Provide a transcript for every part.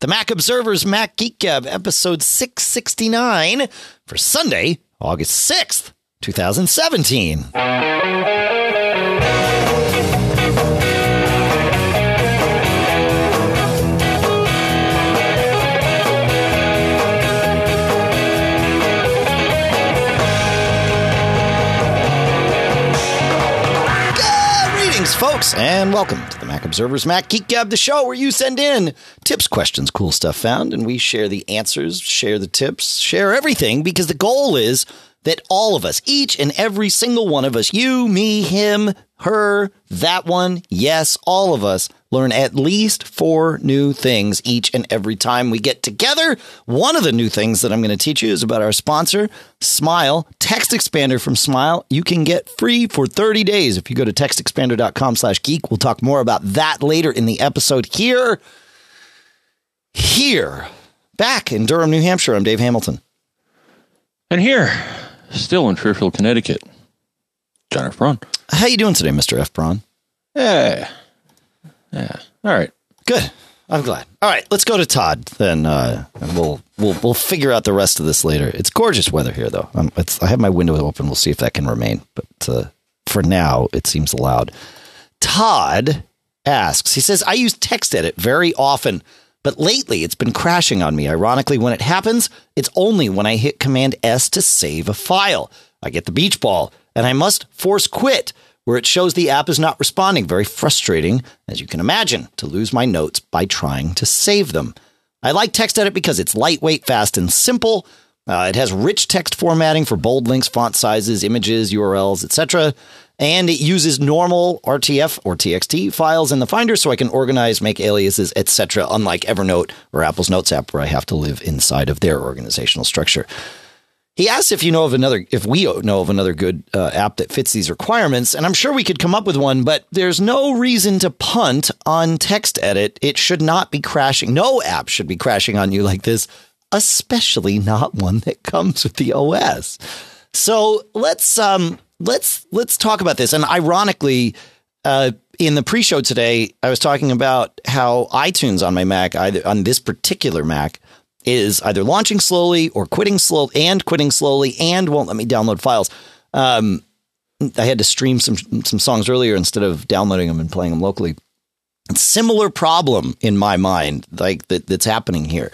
The Mac Observer's Mac Geek Gab, episode 669 for Sunday, August 6th, 2017. Greetings, folks, and welcome to Observer's Mac Geek Gab, the show where you send in tips, questions, cool stuff found, and we share the answers, share the tips, share everything, because the goal is that all of us, each and every single one of us, you, me, him, her, that one, yes, all of us, learn at least four new things each and every time we get together. One of the new things that I'm going to teach you is about our sponsor, Smile, text expander from Smile. You can get free for 30 days if you go to textexpander.com slash geek. We'll talk more about that later in the episode here. Here, back in Durham, New Hampshire, I'm Dave Hamilton. And here, still in Fairfield, Connecticut, John F. Braun. How you doing today, Mr. F. Braun? Yeah. Yeah. All right. Good. I'm glad. All right, let's go to Todd. Then uh, and we'll we'll we'll figure out the rest of this later. It's gorgeous weather here, though. Um, I have my window open. We'll see if that can remain. But uh, for now, it seems allowed. Todd asks. He says, "I use TextEdit very often, but lately it's been crashing on me. Ironically, when it happens, it's only when I hit Command S to save a file. I get the beach ball, and I must force quit." Where it shows the app is not responding. Very frustrating, as you can imagine, to lose my notes by trying to save them. I like TextEdit because it's lightweight, fast, and simple. Uh, it has rich text formatting for bold links, font sizes, images, URLs, etc. And it uses normal RTF or TXT files in the Finder so I can organize, make aliases, etc. Unlike Evernote or Apple's Notes app, where I have to live inside of their organizational structure. He asks if you know of another, if we know of another good uh, app that fits these requirements, and I'm sure we could come up with one. But there's no reason to punt on TextEdit. It should not be crashing. No app should be crashing on you like this, especially not one that comes with the OS. So let's um, let's let's talk about this. And ironically, uh, in the pre-show today, I was talking about how iTunes on my Mac, on this particular Mac is either launching slowly or quitting slow and quitting slowly and won't let me download files. Um, I had to stream some some songs earlier instead of downloading them and playing them locally. Similar problem in my mind, like that that's happening here.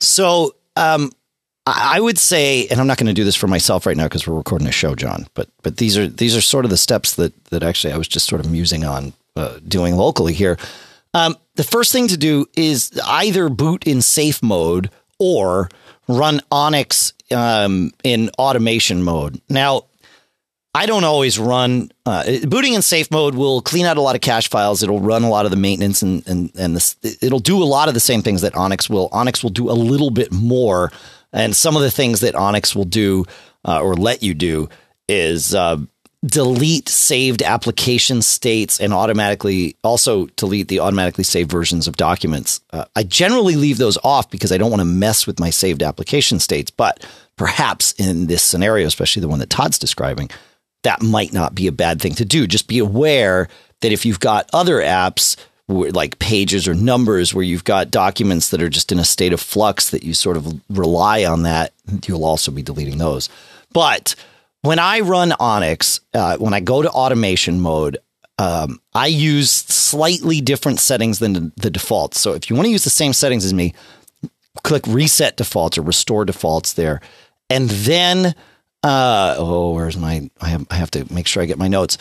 So um, I would say, and I'm not going to do this for myself right now because we're recording a show, John. But but these are these are sort of the steps that that actually I was just sort of musing on uh, doing locally here. Um, the first thing to do is either boot in safe mode or run Onyx um, in automation mode. Now, I don't always run uh, booting in safe mode will clean out a lot of cache files. It'll run a lot of the maintenance and and and this, it'll do a lot of the same things that Onyx will. Onyx will do a little bit more, and some of the things that Onyx will do uh, or let you do is uh, delete saved application states and automatically also delete the automatically saved versions of documents. Uh, I generally leave those off because I don't want to mess with my saved application states, but perhaps in this scenario, especially the one that Todd's describing, that might not be a bad thing to do. Just be aware that if you've got other apps like pages or numbers where you've got documents that are just in a state of flux that you sort of rely on that, you'll also be deleting those. But when I run Onyx, uh, when I go to automation mode, um, I use slightly different settings than the defaults. So if you want to use the same settings as me, click reset defaults or restore defaults there. And then, uh, oh, where's my, I have, I have to make sure I get my notes.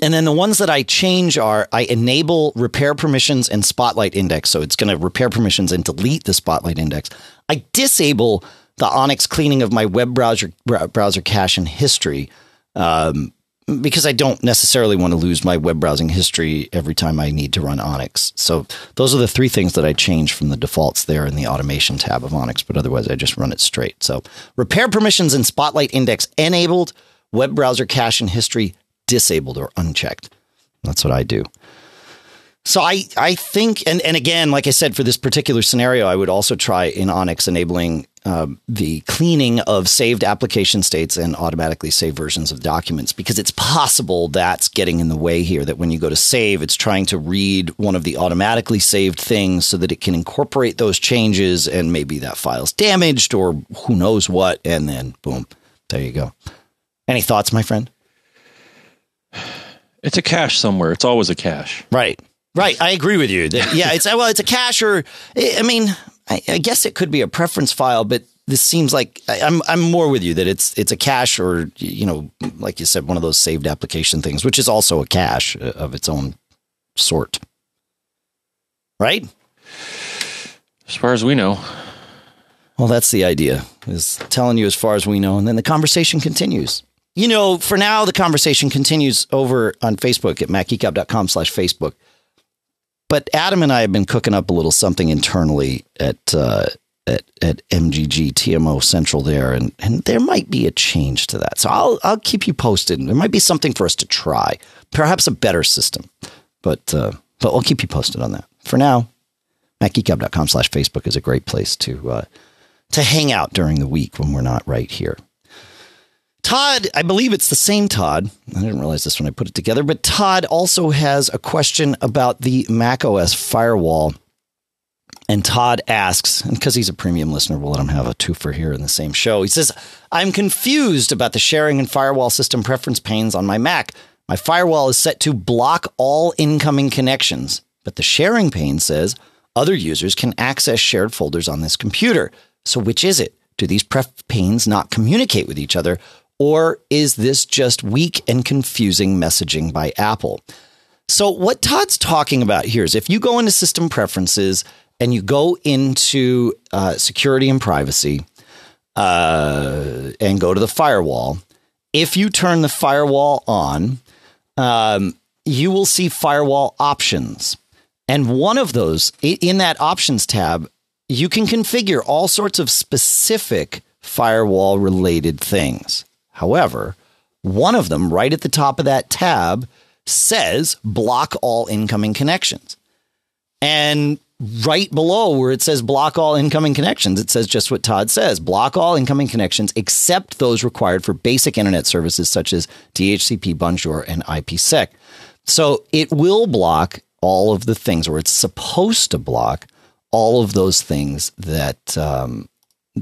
And then the ones that I change are I enable repair permissions and spotlight index. So it's going to repair permissions and delete the spotlight index. I disable the Onyx cleaning of my web browser browser cache and history um, because I don't necessarily want to lose my web browsing history every time I need to run Onyx. So those are the three things that I change from the defaults there in the automation tab of Onyx, but otherwise I just run it straight. So repair permissions and Spotlight Index enabled, web browser cache and history disabled or unchecked. That's what I do. So I, I think, and, and again, like I said, for this particular scenario, I would also try in Onyx enabling um, the cleaning of saved application states and automatically save versions of documents because it's possible that's getting in the way here. That when you go to save, it's trying to read one of the automatically saved things so that it can incorporate those changes and maybe that file's damaged or who knows what. And then boom, there you go. Any thoughts, my friend? It's a cache somewhere. It's always a cache. Right. Right. I agree with you. Yeah. It's well, it's a cache or, I mean, I, I, guess it could be a preference file, but this seems like I'm I'm more with you that it's it's a cache or you know like you said one of those saved application things, which is also a cache uh, of its own sort, right? As far as we know. Well, that's the idea is telling you as far as we know, and then the conversation continues. You know, for now, the conversation continues over on Facebook at macgeekgab.com slash Facebook. But Adam and I have been cooking up a little something internally at uh, at at MGG TMO Central there, and and there might be a change to that. So I'll I'll keep you posted. There might be something for us to try, perhaps a better system, but uh, but we'll keep you posted on that. For now, MacGeekGab.com slash Facebook is a great place to uh, to hang out during the week when we're not right here. Todd, I believe it's the same Todd. I didn't realize this when I put it together, but Todd also has a question about the Mac OS firewall. And Todd asks, and because he's a premium listener, we'll let him have a twofer here in the same show. He says, I'm confused about the sharing and firewall system preference panes on my Mac. My firewall is set to block all incoming connections, but the sharing pane says other users can access shared folders on this computer. So which is it? Do these pref panes not communicate with each other, or is this just weak and confusing messaging by Apple? So, what Todd's talking about here is if you go into system preferences and you go into uh, security and privacy uh, and go to the firewall, if you turn the firewall on, um, you will see firewall options. And one of those, in that options tab, you can configure all sorts of specific firewall related things. However, one of them right at the top of that tab says block all incoming connections. And right below where it says block all incoming connections, it says just what Todd says block all incoming connections except those required for basic internet services such as DHCP, Bonjour, and IPsec. So it will block all of the things, or it's supposed to block all of those things that, um,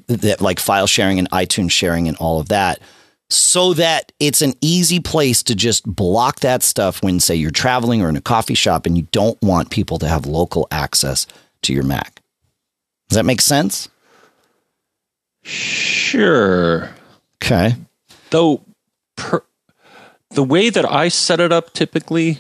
that like file sharing and iTunes sharing and all of that so that it's an easy place to just block that stuff when, say, you're traveling or in a coffee shop and you don't want people to have local access to your Mac. Does that make sense? Sure. Okay. Though, per, the way that I set it up typically,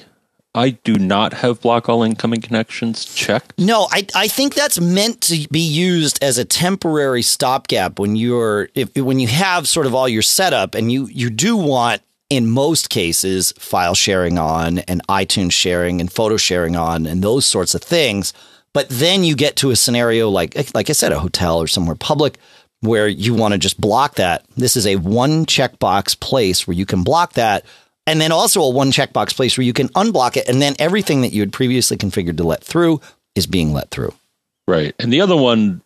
I do not have block all incoming connections checked. No, I, I think that's meant to be used as a temporary stopgap when you're if, when you have sort of all your setup and you you do want in most cases file sharing on and iTunes sharing and photo sharing on and those sorts of things. But then you get to a scenario like like I said, a hotel or somewhere public where you want to just block that. This is a one checkbox place where you can block that and then also a one checkbox place where you can unblock it, and then everything that you had previously configured to let through is being let through. Right, and the other one,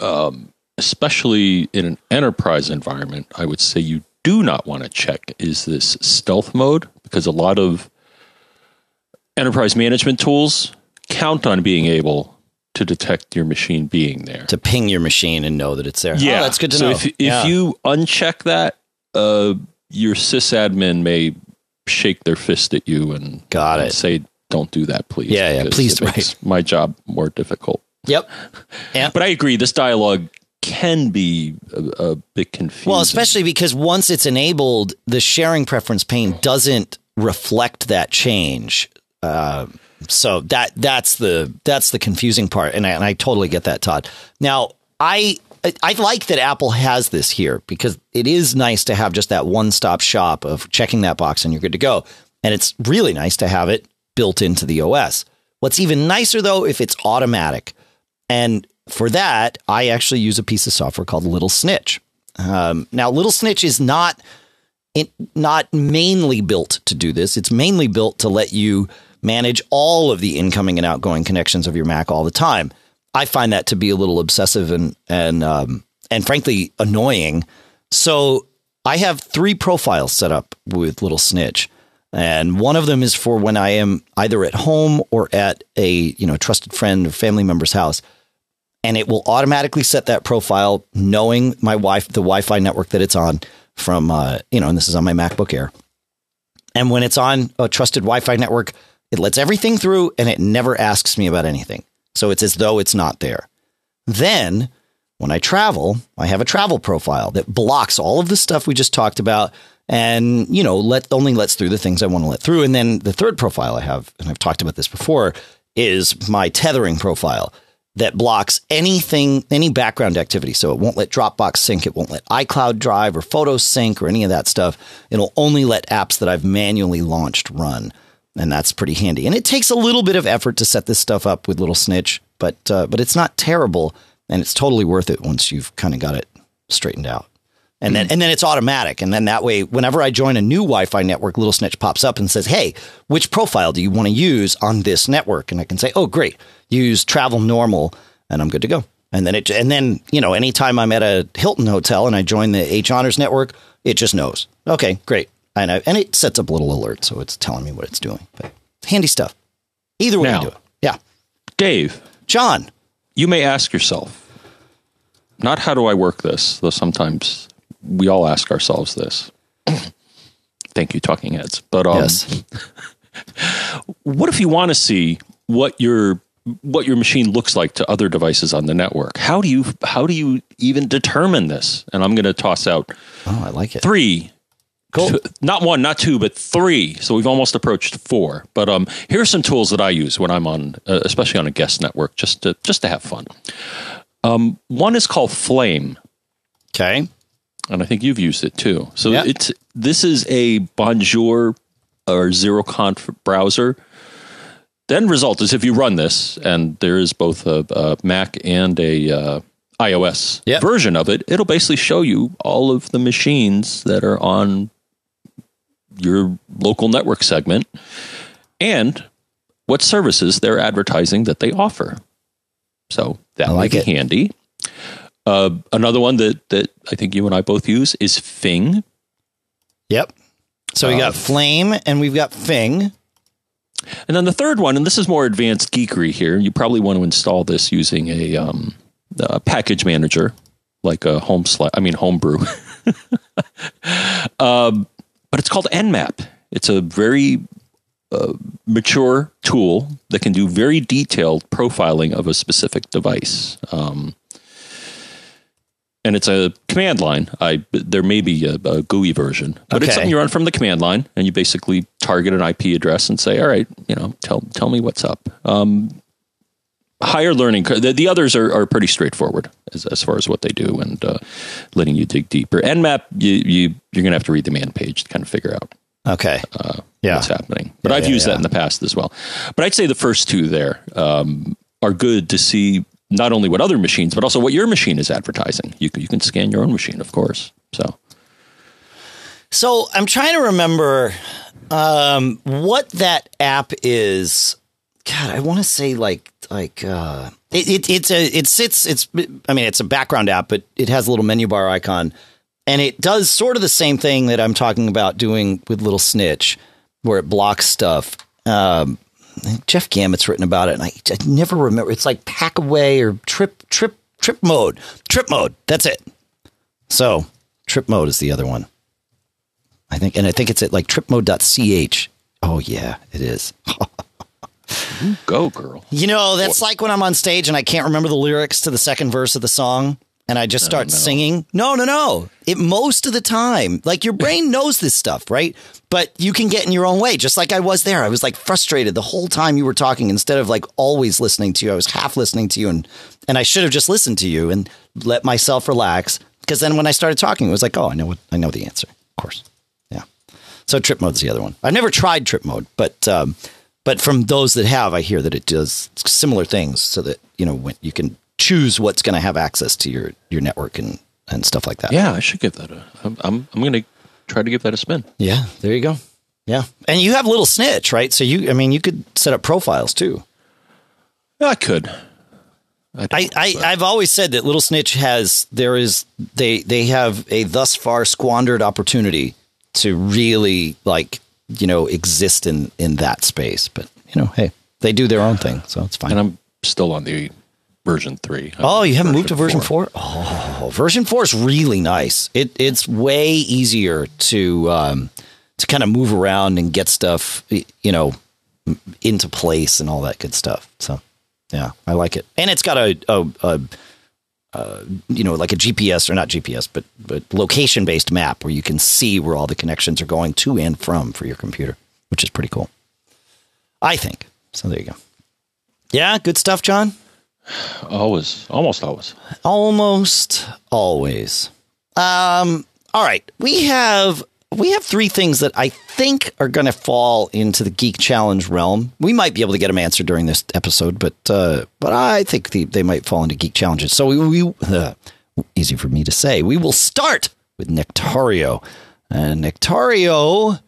um, especially in an enterprise environment, I would say you do not want to check is this stealth mode because a lot of enterprise management tools count on being able to detect your machine being there to ping your machine and know that it's there. Yeah, oh, that's good to so know. If, if yeah. you uncheck that, uh, your sysadmin may shake their fist at you and got and. Say, "Don't do that, please." Yeah, yeah, please. Right. my job more difficult. Yep. Yeah. But I agree. This dialogue can be a, a bit confusing. Well, especially because once it's enabled, the sharing preference pane doesn't reflect that change. Uh, so that that's the that's the confusing part, and I, and I totally get that, Todd. Now, I I like that Apple has this here because it is nice to have just that one stop shop of checking that box and you're good to go. And it's really nice to have it built into the OS. What's even nicer though, if it's automatic. And for that, I actually use a piece of software called Little Snitch. Um, now, Little Snitch is not it, not mainly built to do this. It's mainly built to let you manage all of the incoming and outgoing connections of your Mac all the time. I find that to be a little obsessive and and um, and frankly annoying. So I have three profiles set up with Little Snitch, and one of them is for when I am either at home or at a you know trusted friend or family member's house, and it will automatically set that profile knowing my wife the Wi-Fi network that it's on from uh, you know, and this is on my MacBook Air. And when it's on a trusted Wi-Fi network, it lets everything through and it never asks me about anything. So it's as though it's not there. Then when I travel, I have a travel profile that blocks all of the stuff we just talked about and, you know, let only lets through the things I want to let through. And then the third profile I have, and I've talked about this before, is my tethering profile that blocks anything, any background activity. So it won't let Dropbox sync, it won't let iCloud Drive or Photos sync or any of that stuff. It'll only let apps that I've manually launched run. And that's pretty handy. And it takes a little bit of effort to set this stuff up with Little Snitch, but uh, but it's not terrible, and it's totally worth it once you've kind of got it straightened out. And then and then it's automatic. And then that way, whenever I join a new Wi-Fi network, Little Snitch pops up and says, "Hey, which profile do you want to use on this network?" And I can say, "Oh, great, use Travel Normal," and I'm good to go. And then it and then you know, anytime I'm at a Hilton hotel and I join the H Honors network, it just knows. Okay, great. And I, and it sets up a little alert, so it's telling me what it's doing. But handy stuff. Either way, Now- you do it. Yeah, Dave, John. you may ask yourself, not how do I work this, though sometimes we all ask ourselves this. Thank you, Talking Heads. But um, yes. what if you want to see what your what your machine looks like to other devices on the network? How do you how do you even determine this? And I'm going to toss out Oh, I like it. three Cool. Not one, not two, but three. So we've almost approached four. But um, here are some tools that I use when I'm on, uh, especially on a guest network, just to just to have fun. Um, one is called Flame, Okay. and I think you've used it too. So Yeah. it's this is a Bonjour or zero conf browser. The end result is if you run this, and there is both a, a Mac and a uh, iOS Yep. version of it, it'll basically show you all of the machines that are on your local network segment and what services they're advertising that they offer. So that I like might it. be handy. Uh, another one that that I think you and I both use is Fing. Yep. So we got Uh, Flame and we've got Fing. And then the third one, and this is more advanced geekery here. You probably want to install this using a, um, a package manager, like a home sli- I mean homebrew. um, but it's called Nmap. It's a very uh, mature tool that can do very detailed profiling of a specific device. Um, and it's a command line. I there may be a, a GUI version, but it's something you run from the command line, and you basically target an IP address and say, "All right, you know, tell tell me what's up." Um, higher learning. The, the others are, are pretty straightforward as, as far as what they do and uh, letting you dig deeper. Nmap, you you you're gonna have to read the man page to kind of figure out Okay. yeah. what's happening. But Yeah, I've yeah, used that in the past as well. But I'd say the first two there um, are good to see not only what other machines, but also what your machine is advertising. You can, you can scan your own machine, of course. So So I'm trying to remember um, what that app is. God, I want to say like like uh, it, it it's a it sits it's I mean it's a background app, but it has a little menu bar icon, and it does sort of the same thing that I'm talking about doing with Little Snitch, where it blocks stuff. Um, Jeff Gamet's written about it, and I, I never remember. It's like pack away or trip trip trip mode. Trip mode. That's it. So trip mode is the other one. I think, and I think it's at like tripmode.ch. Oh yeah, it is. go, girl. You know, that's like when I'm on stage and I can't remember the lyrics to the second verse of the song and I just start singing. No, no, no. It most of the time, like your brain knows this stuff, right? But you can get in your own way, just like I was there. I was like frustrated the whole time you were talking instead of like always listening to you. I was half listening to you and and I should have just listened to you and let myself relax because then when I started talking, it was like, "Oh, I know what I know the answer." Of course. Yeah. So trip mode's the other one. I've never tried trip mode, but um, but from those that have, I hear that it does similar things, so that you know when you can choose what's going to have access to your your network and and stuff like that. Yeah, I should give that a. I'm I'm, I'm going to try to give that a spin. Yeah. There you go. Yeah, and you have little snitch, right? So you, I mean, you could set up profiles too. I could. I, I, I've always said that Little Snitch has there is they they have a thus far squandered opportunity to really like you know exist in in that space, but you know, hey, they do their own thing, so it's fine. And I'm still on the version three. I'm Oh, you haven't moved to version four? Oh, version four is really nice. It it's way easier to um, to kind of move around and get stuff, you know, into place and all that good stuff. So, yeah, I like it, and it's got a, a, a uh, you know, like a GPS or not GPS, but but location based map where you can see where all the connections are going to and from for your computer, which is pretty cool. I think. So there you go. Yeah, good stuff, John. Always, almost always. almost always um all right we have we have three things that i think are going to fall into the geek challenge realm we might be able to get them answered during this episode but uh but i think the, they might fall into geek challenges so we, we uh, easy for me to say we will start with nectario and nectario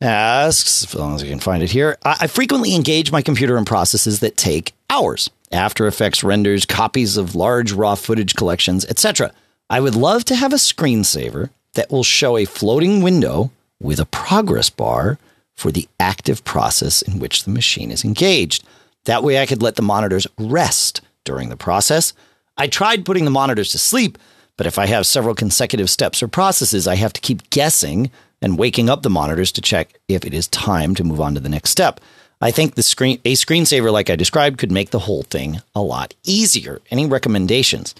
asks, as long as I can find it here, I, I frequently engage my computer in processes that take hours. After Effects renders copies of large raw footage collections, etc. I would love to have a screensaver that will show a floating window with a progress bar for the active process in which the machine is engaged. That way I could let the monitors rest during the process. I tried putting the monitors to sleep, but if I have several consecutive steps or processes, I have to keep guessing and waking up the monitors to check if it is time to move on to the next step. I think the screen a screensaver like I described could make the whole thing a lot easier. Any recommendations?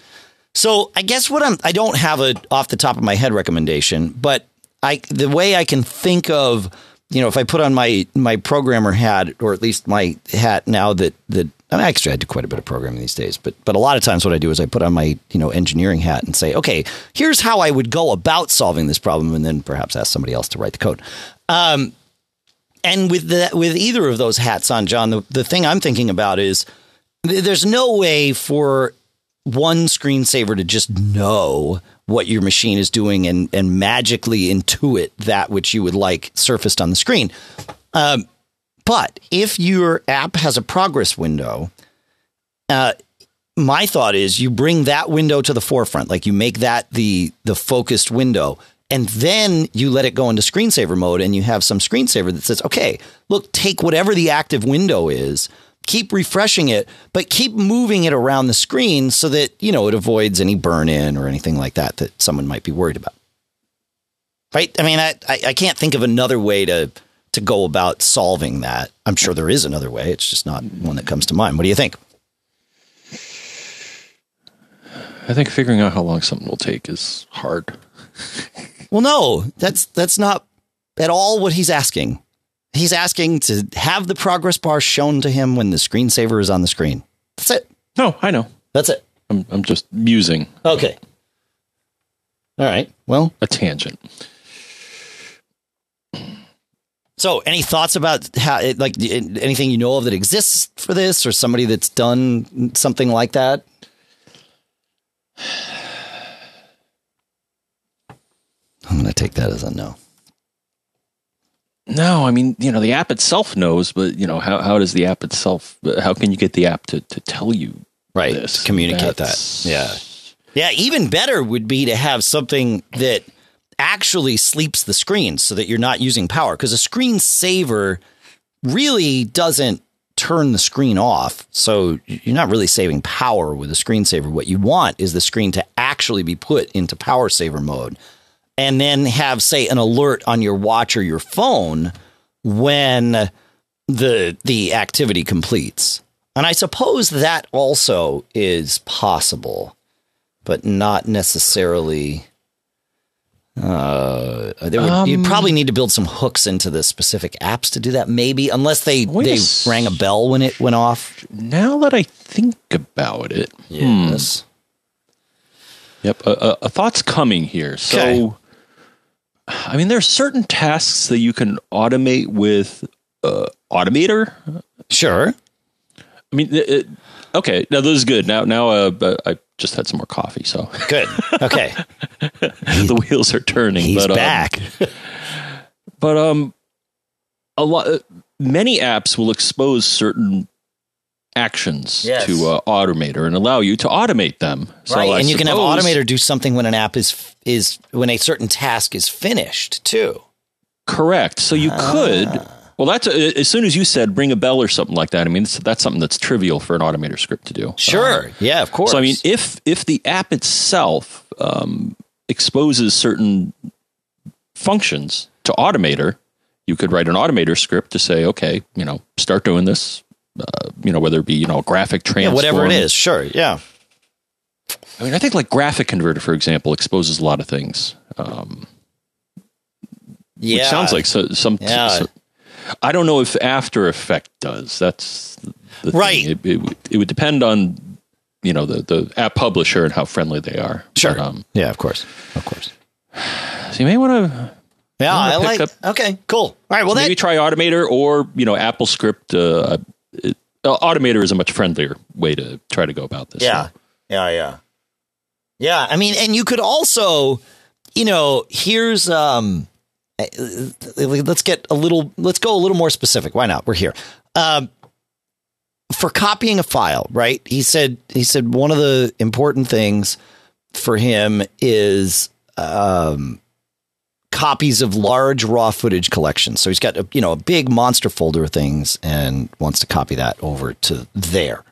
So I guess what I'm I don't have a off the top of my head recommendation, but I the way I can think of you know if I put on my my programmer hat or at least my hat now that that I mean, actually I do quite a bit of programming these days, but but a lot of times what I do is I put on my you know engineering hat and say, okay, here's how I would go about solving this problem, and then perhaps ask somebody else to write the code. Um, and with the with either of those hats on, John, the, the thing I'm thinking about is th- there's no way for one screensaver to just know what your machine is doing and and magically intuit that which you would like surfaced on the screen. Um, but if your app has a progress window, uh, my thought is you bring that window to the forefront, like you make that the the focused window, and then you let it go into screensaver mode, and you have some screensaver that says, "Okay, look, take whatever the active window is." Keep refreshing it, but keep moving it around the screen so that you know it avoids any burn in or anything like that that someone might be worried about. Right? I mean, I, I I can't think of another way to to go about solving that. I'm sure there is another way. It's just not one that comes to mind. What do you think? I think figuring out how long something will take is hard. Well, no, that's that's not at all what he's asking. He's asking to have the progress bar shown to him when the screensaver is on the screen. That's it. No, I know. That's it. I'm I'm just musing Okay. All right. Well, a tangent. so any thoughts about how, it, like, anything you know of that exists for this, or somebody that's done something like that? I'm going to take that as a no. No, I mean, you know, the app itself knows, but you know, how how does the app itself? How can you get the app to to tell you Right. this? to communicate That's- that. Yeah. Yeah, even better would be to have something that actually sleeps the screen so that you're not using power because a screen saver really doesn't turn the screen off. So you're not really saving power with a screensaver. What you want is the screen to actually be put into power saver mode and then have say an alert on your watch or your phone when the the activity completes. And I suppose that also is possible, but not necessarily. Uh, there would, you'd Um, probably need to build some hooks into the specific apps to do that. Maybe unless they a they rang a bell when it went off. Now that I think about it, Yes. Yep, a, a, a thought's coming here. So, Okay. I mean, there are certain tasks that you can automate with uh, Automator. Sure. I mean, it, it- okay, now this is good. Now, now, uh, uh, I just had some more coffee, so Good. Okay. the wheels are turning. He's but, um, back. but um, a lot. Many apps will expose certain actions Yes. to uh, Automator and allow you to automate them. So right, I and you can have Automator do something when an app is is when a certain task is finished too. Correct. So you could. Ah. Well, that's as soon as you said bring a bell or something like that. I mean, that's, that's something that's trivial for an Automator script to do. Sure, yeah, of course. So I mean, if if the app itself um, exposes certain functions to Automator, you could write an Automator script to say, okay, you know, start doing this. Uh, you know, whether it be you know a graphic yeah, transform, whatever it is, sure, yeah. I mean, I think like graphic converter, for example, exposes a lot of things. Um, Yeah, which sounds like so, some. Yeah. so- I don't know if After Effect does. That's the thing. Right. It, it, would- it would depend on you know the the app publisher and how friendly they are. sure. But, um, yeah, of course, of course. so you may want to Yeah, I'm I gonna like. pick okay, cool. All right, well, maybe that try Automator or you know Apple Script. Uh, it, uh, Automator is a much friendlier way to try to go about this. yeah, yeah, yeah, yeah. I mean, and you could also, you know, here's um, uh, let's get a little, let's go a little more specific. Why not? We're here. Um, for copying a file, right? He said he said one of the important things for him is um, copies of large raw footage collections. So he's got a, you know a big monster folder of things and wants to copy that over to there.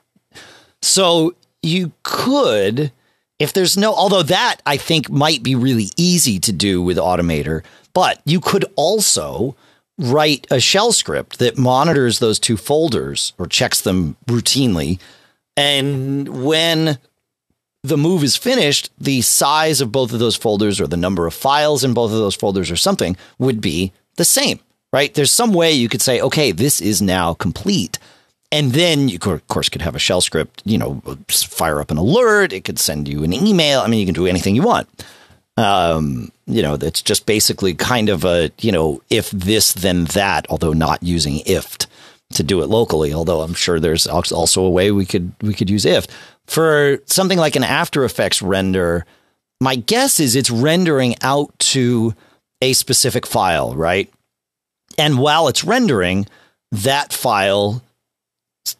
So you could, if there's no, although that I think might be really easy to do with Automator, but you could also write a shell script that monitors those two folders or checks them routinely. And when the move is finished, the size of both of those folders or the number of files in both of those folders or something would be the same, right? There's some way you could say, okay, this is now complete. And then you, could, of course, could have a shell script, you know, fire up an alert. It could send you an email. I mean, you can do anything you want. Um, you know, that's just basically kind of a, you know, if this, then that, although not using if to do it locally. Although I'm sure there's also a way we could we could use if for something like an After Effects render. My guess is it's rendering out to a specific file, right? And while it's rendering, that file,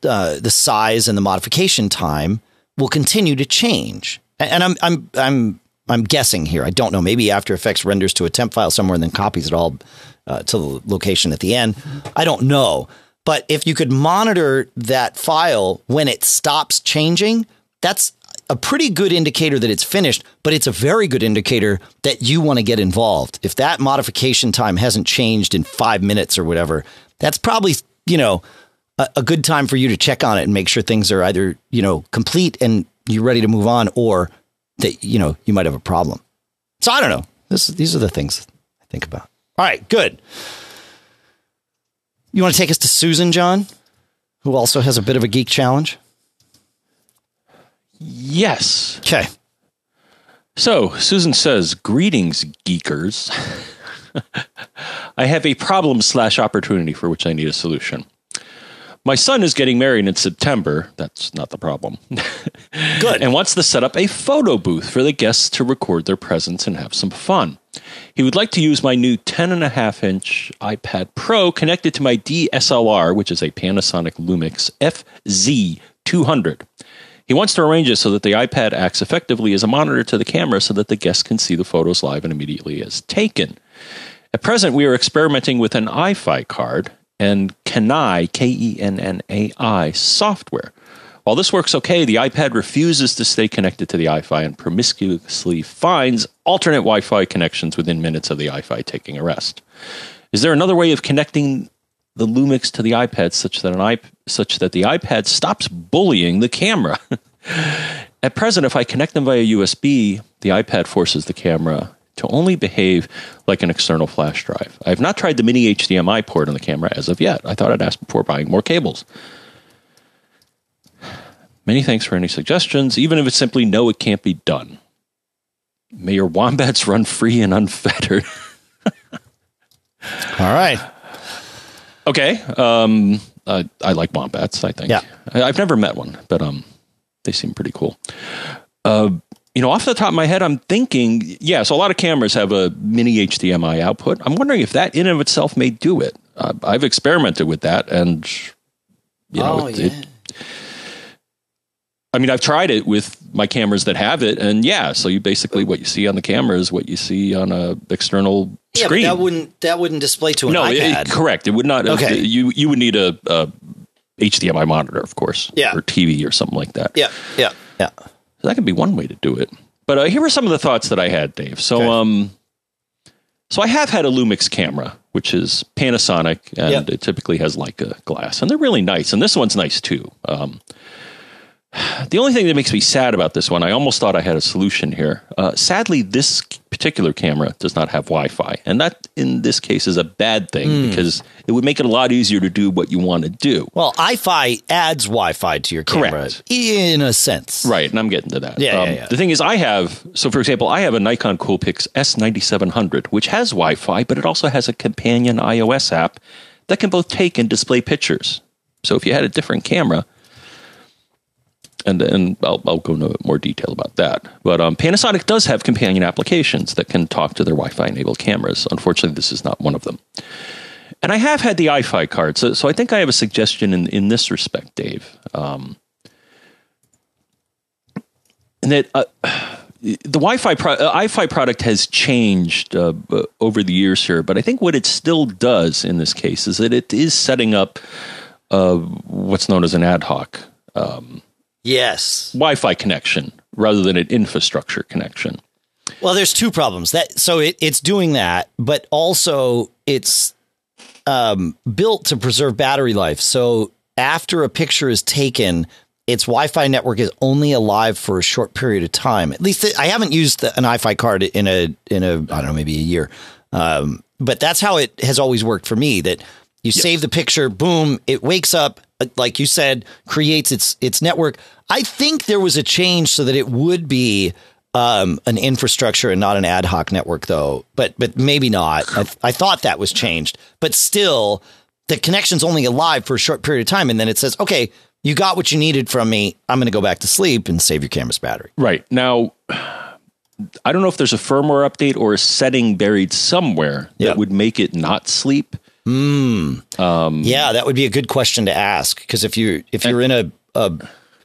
uh, the size and the modification time will continue to change. And I'm I'm I'm I'm guessing here. I don't know. Maybe After Effects renders to a temp file somewhere and then copies it all uh, to the location at the end. I don't know. But if you could monitor that file when it stops changing, that's a pretty good indicator that it's finished, but it's a very good indicator that you want to get involved. If that modification time hasn't changed in five minutes or whatever, that's probably, you know, a, a good time for you to check on it and make sure things are either, you know, complete and you're ready to move on or that, you know, you might have a problem. So I don't know. This, these are the things I think about. All right, good. You want to take us to Susan, John, who also has a bit of a geek challenge? Yes. Okay. So Susan says, "Greetings, geekers. I have a problem slash opportunity for which I need a solution. My son is getting married in September. That's not the problem. Good. and wants to set up a photo booth for the guests to record their presents and have some fun. He would like to use my new 10.5 inch iPad Pro connected to my DSLR, which is a Panasonic Lumix FZ200. He wants to arrange it so that the iPad acts effectively as a monitor to the camera so that the guests can see the photos live and immediately as taken. At present, we are experimenting with an Eye-Fi card and Kenai, K E N N A I software. While this works okay, the iPad refuses to stay connected to the Eye-Fi and promiscuously finds alternate Wi Fi connections within minutes of the Eye-Fi taking a rest. Is there another way of connecting the Lumix to the iPad such that an iP- such that the iPad stops bullying the camera? At present, if I connect them via USB, the iPad forces the camera to only behave like an external flash drive. I have not tried the mini HDMI port on the camera as of yet. I thought I'd ask before buying more cables. Many thanks for any suggestions, even if it's simply no, it can't be done. May your wombats run free and unfettered. All right. okay. Um, uh, I like wombats, I think. Yeah. I, I've never met one, but um, they seem pretty cool. Uh, you know, off the top of my head, I'm thinking, yeah, so a lot of cameras have a mini HDMI output. I'm wondering if that in and of itself may do it. uh, I've experimented with that, and you know, oh, it, yeah. it, I mean, I've tried it with my cameras that have it, and yeah, so you basically what you see on the camera is what you see on a external yeah, screen. that wouldn't that wouldn't display to an no, it- correct. It would not. Okay. you you would need a, a HDMI monitor, of course, Yeah. or TV or something like that. yeah, yeah, yeah. So that could be one way to do it. But uh, here were some of the thoughts that I had, Dave. So, Okay. um, so I have had a Lumix camera, which is Panasonic, and Yep. it typically has Leica glass, and they're really nice. And this one's nice too. Um, the only thing that makes me sad about this one, I almost thought I had a solution here. Uh, sadly, this particular camera does not have Wi-Fi, and that in this case is a bad thing Hmm. because it would make it a lot easier to do what you want to do. Well, Eye-Fi adds Wi-Fi to your camera Correct. in a sense. Right, and I'm getting to that. Um, Yeah, yeah, yeah. The thing is, I have so for example, I have a Nikon Coolpix S9700, which has Wi-Fi, but it also has a companion iOS app that can both take and display pictures. So if you had a different camera, and and I'll, I'll go into more detail about that. But um, Panasonic does have companion applications that can talk to their Wi-Fi enabled cameras. Unfortunately, this is not one of them. And I have had the Eye-Fi card, so so I think I have a suggestion in in this respect, Dave. Um, and that uh, the Wi-Fi pro- uh, Eye-Fi product has changed uh, over the years here, but I think what it still does in this case is that it is setting up uh, what's known as an ad hoc Yes. Wi-Fi connection rather than an infrastructure connection. Well, there's two problems. That so it, it's doing that, but also it's um, built to preserve battery life. So after a picture is taken, its Wi-Fi network is only alive for a short period of time. At least I haven't used the, an Eye-Fi card in a in a I don't know maybe a year, um, but that's how it has always worked for me. That you save the picture, boom, it wakes up, like you said, creates its its network. I think there was a change so that it would be um, an infrastructure and not an ad hoc network, though. But but maybe not. I, I thought that was changed, but still, the connection's only alive for a short period of time, and then it says, "Okay, you got what you needed from me. I'm going to go back to sleep and save your camera's battery." Right now, I don't know if there's a firmware update or a setting buried somewhere Yeah. that would make it not sleep. Yeah, that would be a good question to ask because if you if you're in a, a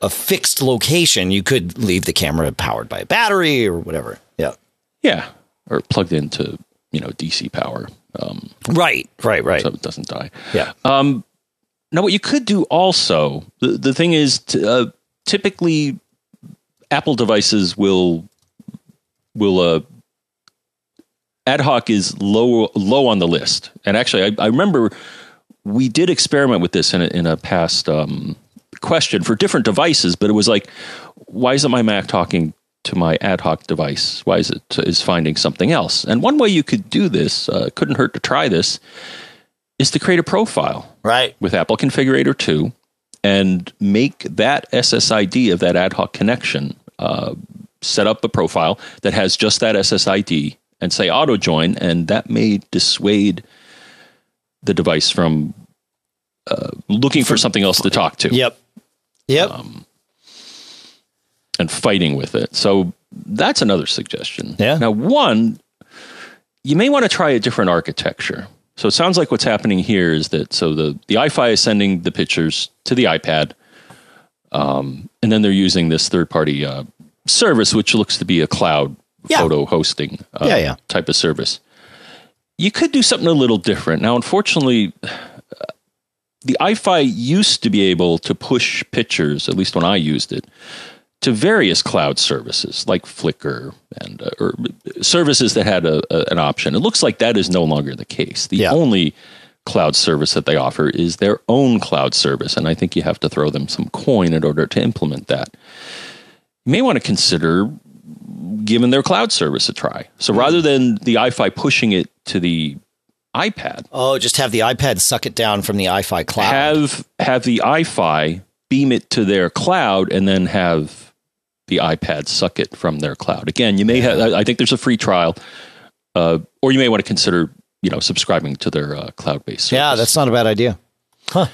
a fixed location, you could leave the camera powered by a battery or whatever. Yeah. Yeah, or plugged into you know DC power, um, Right. Right. Right. so it doesn't die. yeah. Now, what you could do also, the, the thing is, t- uh, typically Apple devices will will uh, ad hoc is low low on the list. And actually, I, I remember we did experiment with this in a, in a past um, question for different devices, but it was like, why isn't my Mac talking to my ad hoc device? Why is it is finding something else? And one way you could do this, uh, couldn't hurt to try this, is to create a profile right. with Apple Configurator 2 and make that SSID of that ad hoc connection, uh, set up a profile that has just that SSID and say auto join, and that may dissuade the device from uh, looking for something else to talk to Yep. Yep. and fighting with it. So that's another suggestion. Yeah. Now, one, you may want to try a different architecture. So it sounds like what's happening here is that so the the Eye-Fi is sending the pictures to the iPad, um, and then they're using this third party uh, service, which looks to be a cloud Yeah. photo hosting uh, Yeah, yeah. type of service. You could do something a little different. Now, unfortunately, the Eye-Fi used to be able to push pictures, at least when I used it, to various cloud services like Flickr and uh, or services that had a, a, an option. It looks like that is no longer the case. The Yeah. only cloud service that they offer is their own cloud service, and I think you have to throw them some coin in order to implement that. You may want to consider giving their cloud service a try. So rather than the Eye-Fi pushing it to the iPad, Oh, just have the iPad suck it down from the Eye-Fi cloud. have have the Eye-Fi beam it to their cloud and then have the iPad suck it from their cloud. Again, you may have. I think there's a free trial, uh, or you may want to consider you know subscribing to their uh, cloud based. yeah, that's not a bad idea. Huh.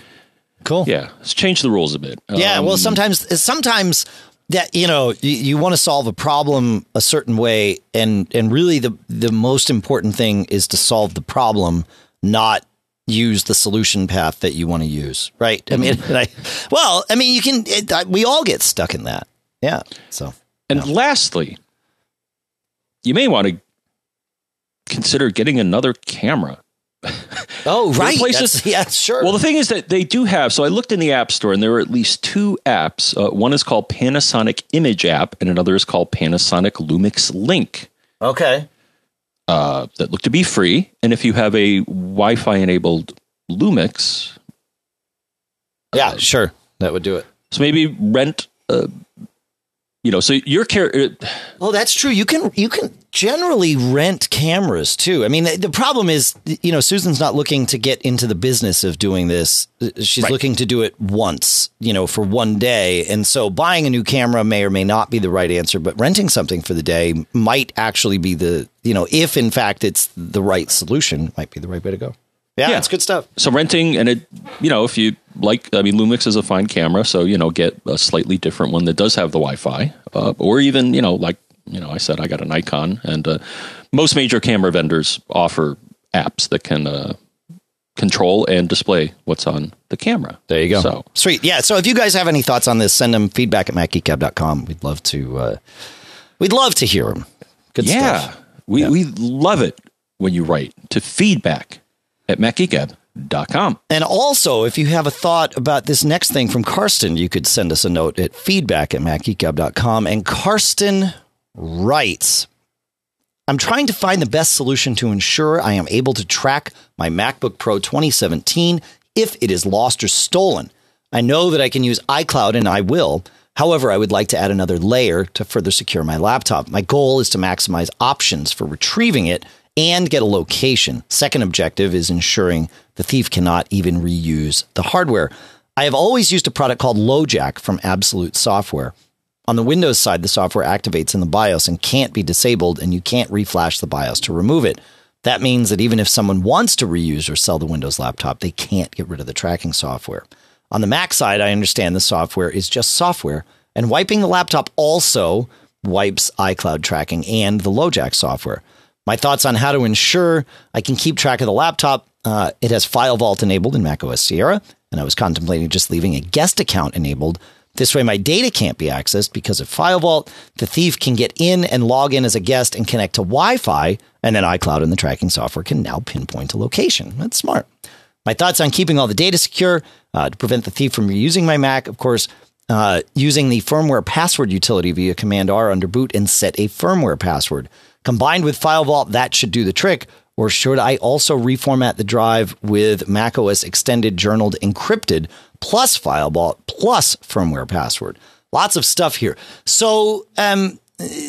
Cool. yeah. Let's change the rules a bit. Yeah, Um, well, sometimes sometimes that you know you, you want to solve a problem a certain way, and and really the the most important thing is to solve the problem, not use the solution path that you want to use, right? I mean, mm-hmm. I, well, I mean, you can. It, I, we all get stuck in that. Yeah. So, And lastly, you may want to consider getting another camera. oh right, places- yeah, sure. Well, the thing is that they do have. So I looked in the App Store, and there are at least two apps. Uh, one is called Panasonic Image App, and another is called Panasonic Lumix Link. okay. Uh, that look to be free. And if you have a Wi-Fi enabled Lumix, Yeah, sure. That would do it. so maybe rent. Uh, you know, so your care. uh, Well, that's true. You can you can generally rent cameras too. I mean, the, the problem is, you know, Susan's not looking to get into the business of doing this. She's Right. looking to do it once, you know, for one day. And so buying a new camera may or may not be the right answer, but renting something for the day might actually be the, you know, if in fact it's the right solution, might be the right way to go. Yeah, Yeah. it's good stuff. so renting and it you know if you like i mean lumix is a fine camera so you know get a slightly different one that does have the wi-fi uh, or even you know like you know i said i got a nikon and uh, most major camera vendors offer apps that can uh, control and display what's on the camera There you go. so Sweet. Yeah. So if you guys have any thoughts on this, send them feedback at macgeekgab.com. We'd love to, uh, we'd love to hear them. Good stuff yeah stuff. we, we love it when you write to feedback at macgeekgab.com And also, if you have a thought about this next thing from Karsten, you could send us a note at feedback at macgeekgab.com. And Karsten writes, I'm trying to find the best solution to ensure I am able to track my MacBook Pro 2017 if it is lost or stolen. I know that I can use iCloud and I will. However, I would like to add another layer to further secure my laptop. My goal is to maximize options for retrieving it and get a location. Second objective is ensuring the thief cannot even reuse the hardware. I have always used a product called LoJack from Absolute Software. On the Windows side, the software activates in the BIOS and can't be disabled, and you can't reflash the BIOS to remove it. That means that even if someone wants to reuse or sell the Windows laptop, they can't get rid of the tracking software. On the Mac side, I understand the software is just software, and wiping the laptop also wipes iCloud tracking and the LoJack software. My thoughts on how to ensure I can keep track of the laptop. Uh, it has File Vault enabled in macOS Sierra, and I was contemplating just leaving a guest account enabled. This way, my data can't be accessed because of File Vault. The thief can get in and log in as a guest and connect to Wi Fi, and then iCloud and the tracking software can now pinpoint a location. That's smart. My thoughts on keeping all the data secure uh, to prevent the thief from reusing my Mac, of course, uh, using the firmware password utility via Command R under boot and set a firmware password. Combined with File Vault, that should do the trick. Or should I also reformat the drive with macOS extended journaled encrypted plus File Vault plus firmware password? Lots of stuff here. So um,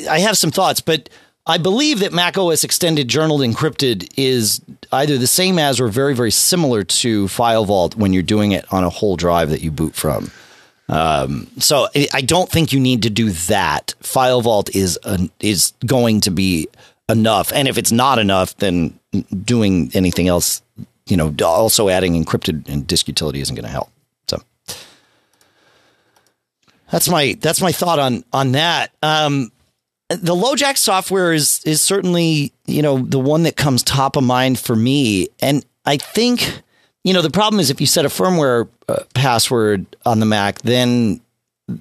I have some thoughts, but I believe that macOS extended journaled encrypted is either the same as or very, very similar to File Vault when you're doing it on a whole drive that you boot from. Um, so I- don't think you need to do that. File Vault is an, is going to be enough, and if it's not enough, then doing anything else, you know, also adding encrypted and disk utility isn't going to help. So that's my that's my thought on on that. Um, the LoJack software is is certainly you know the one that comes top of mind for me, and I think you know the problem is if you set a firmware uh, password on the Mac, then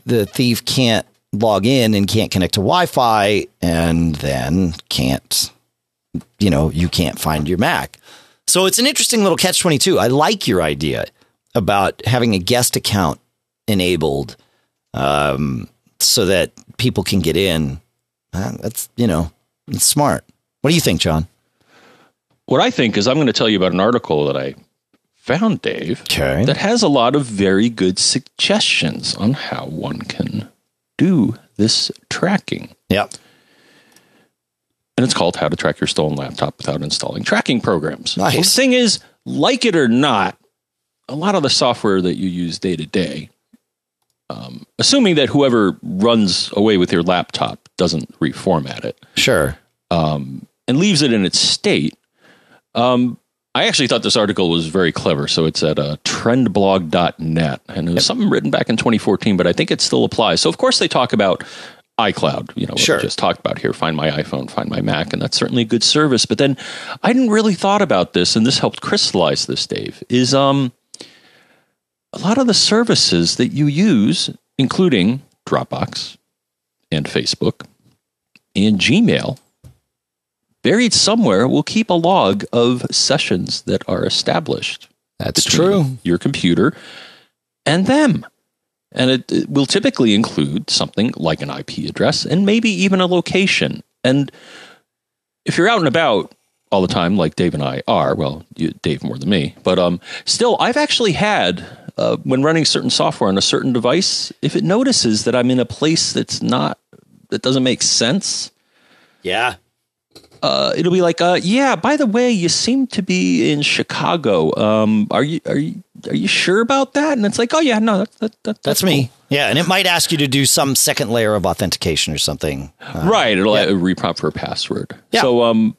the thief can't log in and can't connect to Wi-Fi, and then can't you know you can't find your Mac. So it's an interesting little catch twenty two. I like your idea about having a guest account enabled um, so that people can get in. Uh, that's you know, it's smart. What do you think, John? what i think is i'm going to tell you about an article that i found dave Okay. that has a lot of very good suggestions on how one can do this tracking. Yep. And it's called How to Track Your Stolen Laptop Without Installing Tracking Programs. Nice. Well, the thing is, like it or not, a lot of the software that you use day to day, um, assuming that whoever runs away with your laptop doesn't reformat it Sure. um, and leaves it in its state. Um, I actually thought this article was very clever. So it's at uh, trendblog.net and it was something written back in 2014, but I think it still applies. So, of course, they talk about iCloud, you know, what Sure. we just talked about here, find my iPhone, find my Mac, and that's certainly a good service. But then I hadn't really thought about this, and this helped crystallize this, Dave, is um a lot of the services that you use, including Dropbox and Facebook and Gmail, buried somewhere will keep a log of sessions that are established That's true. Your computer and them. And it, it will typically include something like an IP address and maybe even a location. And if you're out and about all the time, like Dave and I are, well, you, Dave more than me, but um, still, I've actually had uh, when running certain software on a certain device, if it notices that I'm in a place that's not that doesn't make sense, Yeah. Uh, it'll be like, uh, yeah. By the way, you seem to be in Chicago. Um, are you are you are you sure about that? And it's like, oh yeah, no, that, that, that, that's, That's me. Yeah, and it might ask you to do some second layer of authentication or something. cool. right. It'll uh, reprompt for a password. Yeah. So um,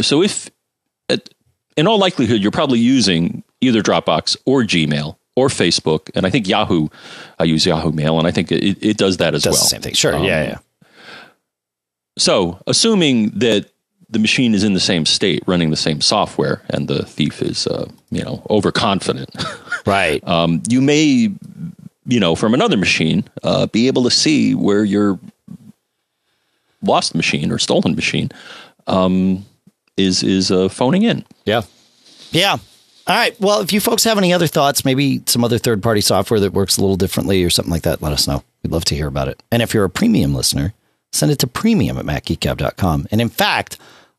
so if it, in all likelihood you're probably using either Dropbox or Gmail or Facebook, and I think Yahoo. I use Yahoo Mail, and I think it, it does that as Does well. the same thing. Sure. Um, yeah, yeah. So, assuming that the machine is in the same state, running the same software, and the thief is, uh, you know, overconfident, Right. um, you may, you know, from another machine, uh, be able to see where your lost machine or stolen machine um, is is uh, phoning in. Yeah. Yeah. All right. Well, if you folks have any other thoughts, maybe some other third party software that works a little differently or something like that, let us know. We'd love to hear about it. And if you're a premium listener, send it to premium at macgeekgab.com. And in fact,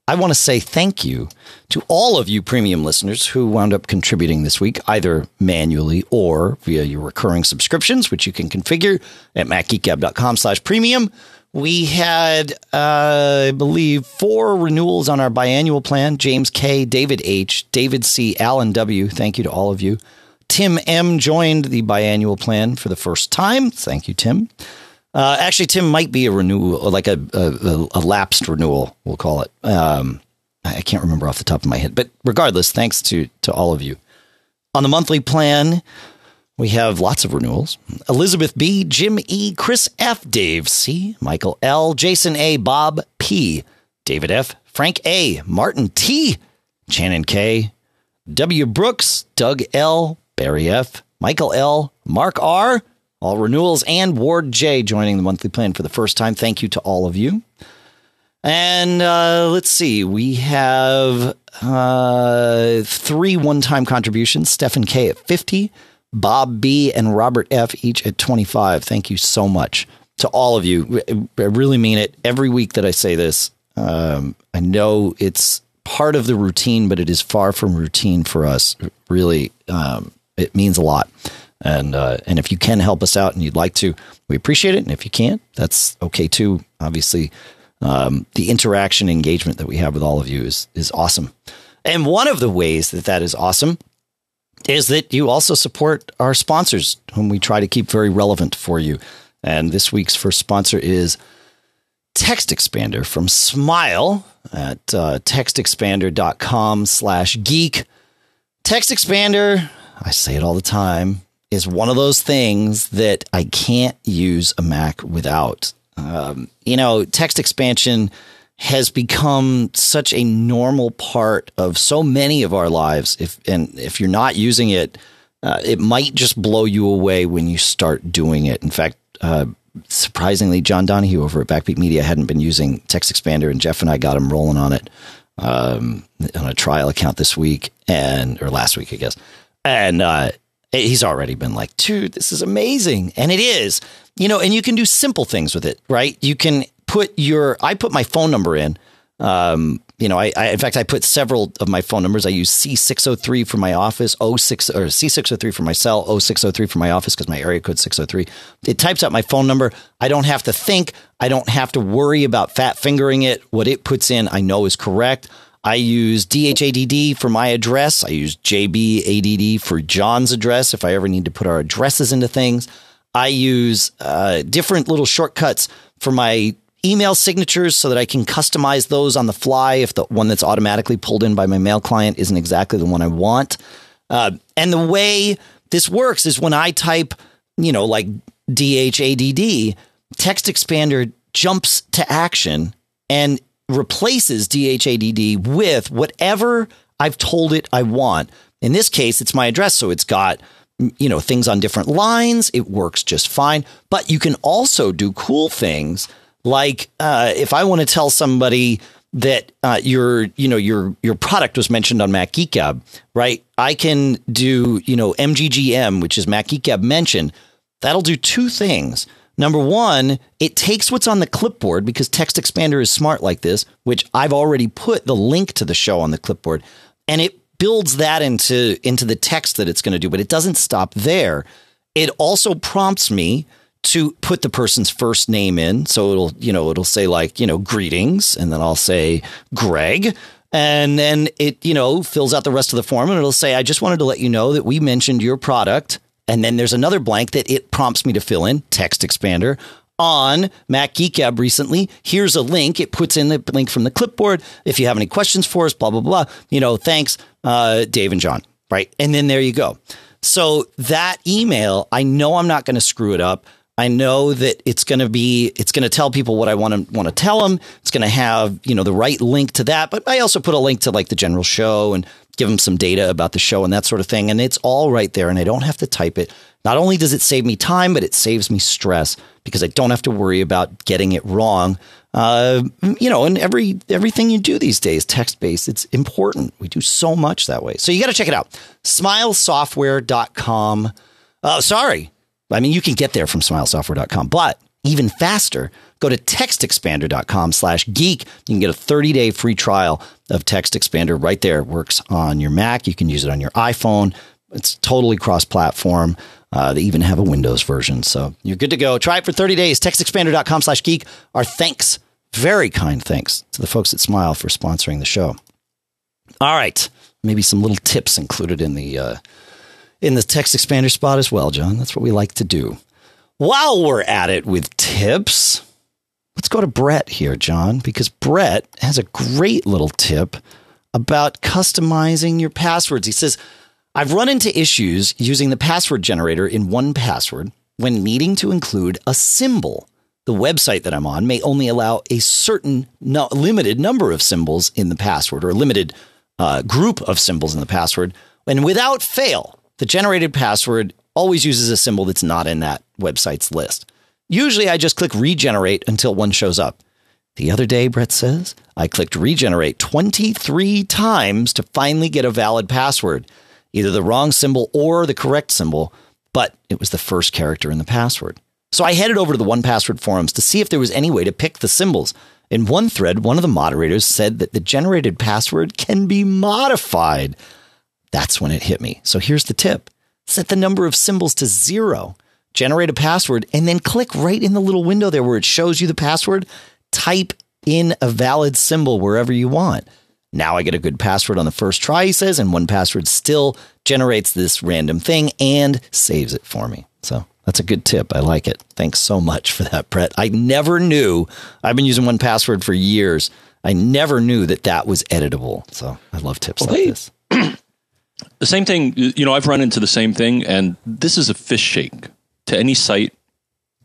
I want to say thank you to all of you premium listeners who wound up contributing this week, either manually or via your recurring subscriptions, which you can configure at macgeekgab.com slash premium. We had, uh, I believe, four renewals on our biannual plan. James K, David H, David C, Alan W. Thank you to all of you. Tim M joined the biannual plan for the first time. Thank you, Tim. Uh, actually, Tim might be a renewal, like a, a, a lapsed renewal, we'll call it. Um, I can't remember off the top of my head, but regardless, thanks to to all of you. On the monthly plan, we have lots of renewals. Elizabeth B, Jim E, Chris F, Dave C, Michael L, Jason A, Bob P, David F, Frank A, Martin T, Shannon K, W. Brooks, Doug L, Barry F, Michael L, Mark R, all renewals, and Ward J joining the monthly plan for the first time. Thank you to all of you. And uh, let's see, we have uh, three one time contributions Stephen K at 50, Bob B, and Robert F each at 25. Thank you so much to all of you. I really mean it. Every week that I say this, um, I know it's part of the routine, but it is far from routine for us. Really, um, it means a lot. And uh, and if you can help us out and you'd like to, we appreciate it. And if you can't, that's okay too. Obviously, um, the interaction engagement that we have with all of you is is awesome. And one of the ways that that is awesome is that you also support our sponsors, whom we try to keep very relevant for you. And this week's first sponsor is Text Expander from Smile at uh, textexpander.com slash geek. Text Expander, I say it all the time, is one of those things that I can't use a Mac without. Um, you know, text expansion has become such a normal part of so many of our lives. If and if you're not using it, uh, it might just blow you away when you start doing it. In fact, uh, surprisingly, John Donahue over at Backbeat Media hadn't been using Text Expander, and Jeff and I got him rolling on it um, on a trial account this week and or last week, I guess. And uh, he's already been like, dude, this is amazing. And it is, you know, and you can do simple things with it, right? You can put your, I put my phone number in. Um, you know, I, I, in fact, I put several of my phone numbers. I use C603 for my office, 06 or C603 for my cell, 0603 for my office because my area code 603. It types out my phone number. I don't have to think. I don't have to worry about fat fingering it. What it puts in, I know is correct. I use DHADD for my address. I use JBADD for John's address if I ever need to put our addresses into things. I use uh, different little shortcuts for my email signatures so that I can customize those on the fly if the one that's automatically pulled in by my mail client isn't exactly the one I want. Uh, and the way this works is when I type, you know, like DHADD, Text Expander jumps to action and replaces DHADD with whatever I've told it I want. In this case, it's my address, so it's got you know things on different lines. It works just fine. But you can also do cool things like uh, if I want to tell somebody that uh, your you know your your product was mentioned on Mac Geek Gab, right? I can do you know MGGM, which is Mac Geek Gab mentioned. That'll do two things. Number one, it takes what's on the clipboard because Text Expander is smart like this, which I've already put the link to the show on the clipboard, and it builds that into into the text that it's going to do. But it doesn't stop there. It also prompts me to put the person's first name in. So it'll, you know, it'll say like, you know, greetings, and then I'll say Greg. And then it, you know, fills out the rest of the form and it'll say, I just wanted to let you know that we mentioned your product. And then there's another blank that it prompts me to fill in text expander on Mac Geek Gab recently. Here's a link. It puts in the link from the clipboard. If you have any questions for us, blah, blah, blah. You know, thanks, uh, Dave and John. Right. And then there you go. So that email, I know I'm not going to screw it up. I know that it's going to be it's going to tell people what I want to want to tell them. It's going to have you know the right link to that, but I also put a link to like the general show and give them some data about the show and that sort of thing, and it's all right there, and I don't have to type it. Not only does it save me time, but it saves me stress because I don't have to worry about getting it wrong. Uh, you know, and every everything you do these days, text based, it's important. We do so much that way. So you got to check it out. Smilesoftware.com. Oh, sorry. I mean, you can get there from smilesoftware.com, but even faster, go to textexpander.com slash geek. You can get a 30 day free trial of Text Expander right there. It works on your Mac. You can use it on your iPhone. It's totally cross platform. Uh, they even have a Windows version. So you're good to go. Try it for 30 days. Textexpander.com slash geek. Our thanks, very kind thanks to the folks at Smile for sponsoring the show. All right. Maybe some little tips included in the uh, in the text expander spot as well, John. That's what we like to do. While we're at it with tips, let's go to Brett here, John, because Brett has a great little tip about customizing your passwords. He says, I've run into issues using the password generator in 1Password when needing to include a symbol. The website that I'm on may only allow a certain no, limited number of symbols in the password or a limited uh, group of symbols in the password. And without fail, the generated password always uses a symbol that's not in that website's list. Usually I just click regenerate until one shows up. The other day, Brett says, I clicked regenerate 23 times to finally get a valid password, either the wrong symbol or the correct symbol, but it was the first character in the password. So I headed over to the 1Password forums to see if there was any way to pick the symbols. In one thread, one of the moderators said that the generated password can be modified. That's when it hit me. So here's the tip set the number of symbols to zero, generate a password, and then click right in the little window there where it shows you the password. Type in a valid symbol wherever you want. Now I get a good password on the first try, he says, and 1Password still generates this random thing and saves it for me. So that's a good tip. I like it. Thanks so much for that, Brett. I never knew. I've been using 1Password for years. I never knew that that was editable. So I love tips well, like hey, this. the same thing, you know, I've run into the same thing, and this is a fish shake to any site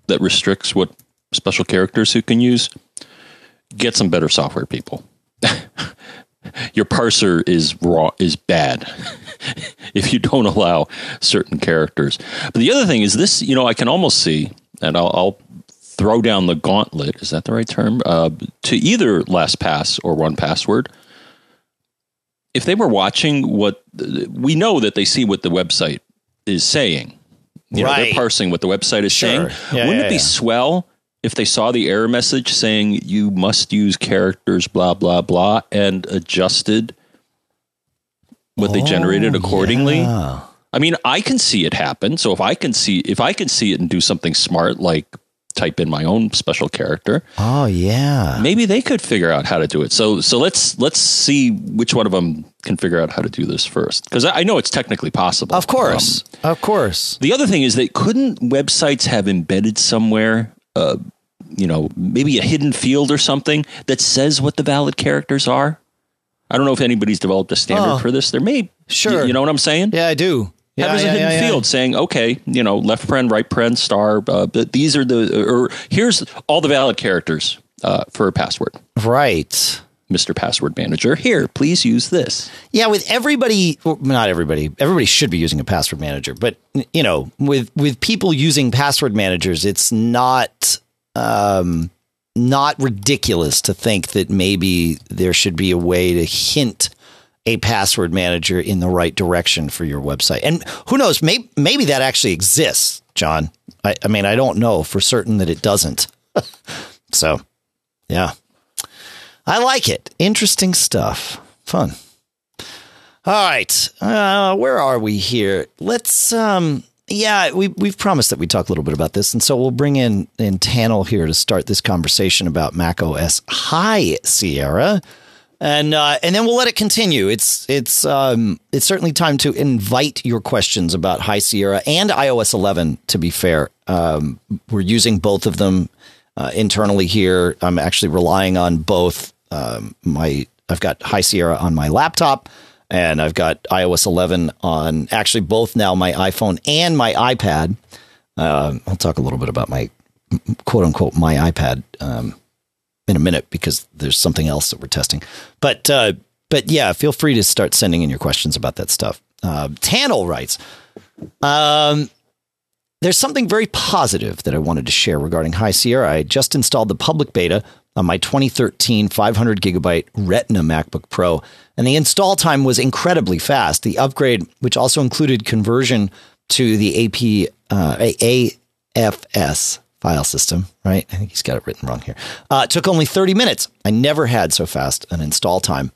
that restricts what special characters you can use. Get some better software, people. Your parser is raw is bad if you don't allow certain characters. But the other thing is this, you know, I can almost see, and I'll, I'll throw down the gauntlet. Is that the right term? Uh, to either LastPass or 1Password if they were watching what we know that they see what the website is saying. You right. know, they're parsing what the website is sure. saying. Yeah, Wouldn't yeah, it be yeah. swell if they saw the error message saying you must use characters blah blah blah and adjusted what oh, they generated oh, accordingly? I mean, I can see it happen. So if I can see if I can see it and do something smart like type in my own special character. Oh yeah. Maybe they could figure out how to do it. So so let's let's see which one of them can figure out how to do this first because I, I know it's technically possible. Of course, um, of course. The other thing is that couldn't websites have embedded somewhere, uh, you know, maybe a hidden field or something that says what the valid characters are. I don't know if anybody's developed a standard oh, for this. There may, sure. You, you know what I'm saying? Yeah, I do. Yeah, have as a hidden yeah, yeah. field saying, okay, you know, left paren, right paren, star, uh, but these are the, or here's all the valid characters uh, for a password. Right. Mr. Password Manager, here, please use this. Yeah, with everybody, not everybody. Everybody should be using a password manager, but you know, with with people using password managers, it's not um, not ridiculous to think that maybe there should be a way to hint a password manager in the right direction for your website. And who knows, maybe maybe that actually exists, John. I, I mean, I don't know for certain that it doesn't. so, yeah. I like it. Interesting stuff. Fun. All right. Uh, where are we here? Let's um yeah, we we've promised that we talk a little bit about this, and so we'll bring in in Tannel here to start this conversation about Mac OS High Sierra. And uh, and then we'll let it continue. It's it's um, it's certainly time to invite your questions about High Sierra and iOS 11. To be fair, um, we're using both of them uh, internally here. I'm actually relying on both. Um, my I've got High Sierra on my laptop, and I've got iOS 11 on actually both now my iPhone and my iPad. Uh, I'll talk a little bit about my quote unquote my iPad um, in a minute because there's something else that we're testing. But uh, but yeah, feel free to start sending in your questions about that stuff. Uh, Tannel writes, um, there's something very positive that I wanted to share regarding High Sierra. I just installed the public beta on my 2013 500 gigabyte Retina MacBook Pro, and the install time was incredibly fast. The upgrade, which also included conversion to the AP uh, AFS file system, right? I think he's got it written wrong here. Uh, took only 30 minutes. I never had so fast an install time,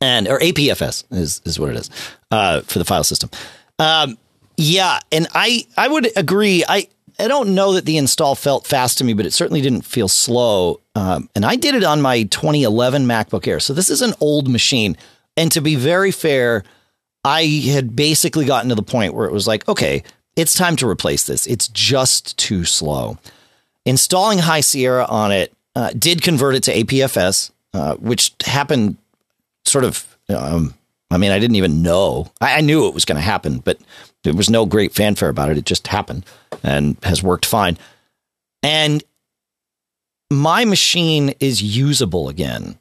and or APFS is is what it is uh, for the file system. Um, yeah, and I I would agree. I I don't know that the install felt fast to me, but it certainly didn't feel slow. Um, and I did it on my 2011 MacBook Air, so this is an old machine. And to be very fair, I had basically gotten to the point where it was like, okay, it's time to replace this. It's just too slow. Installing High Sierra on it uh, did convert it to APFS, uh, which happened sort of. Um, I mean, I didn't even know. I, I knew it was going to happen, but there was no great fanfare about it. It just happened and has worked fine. And my machine is usable again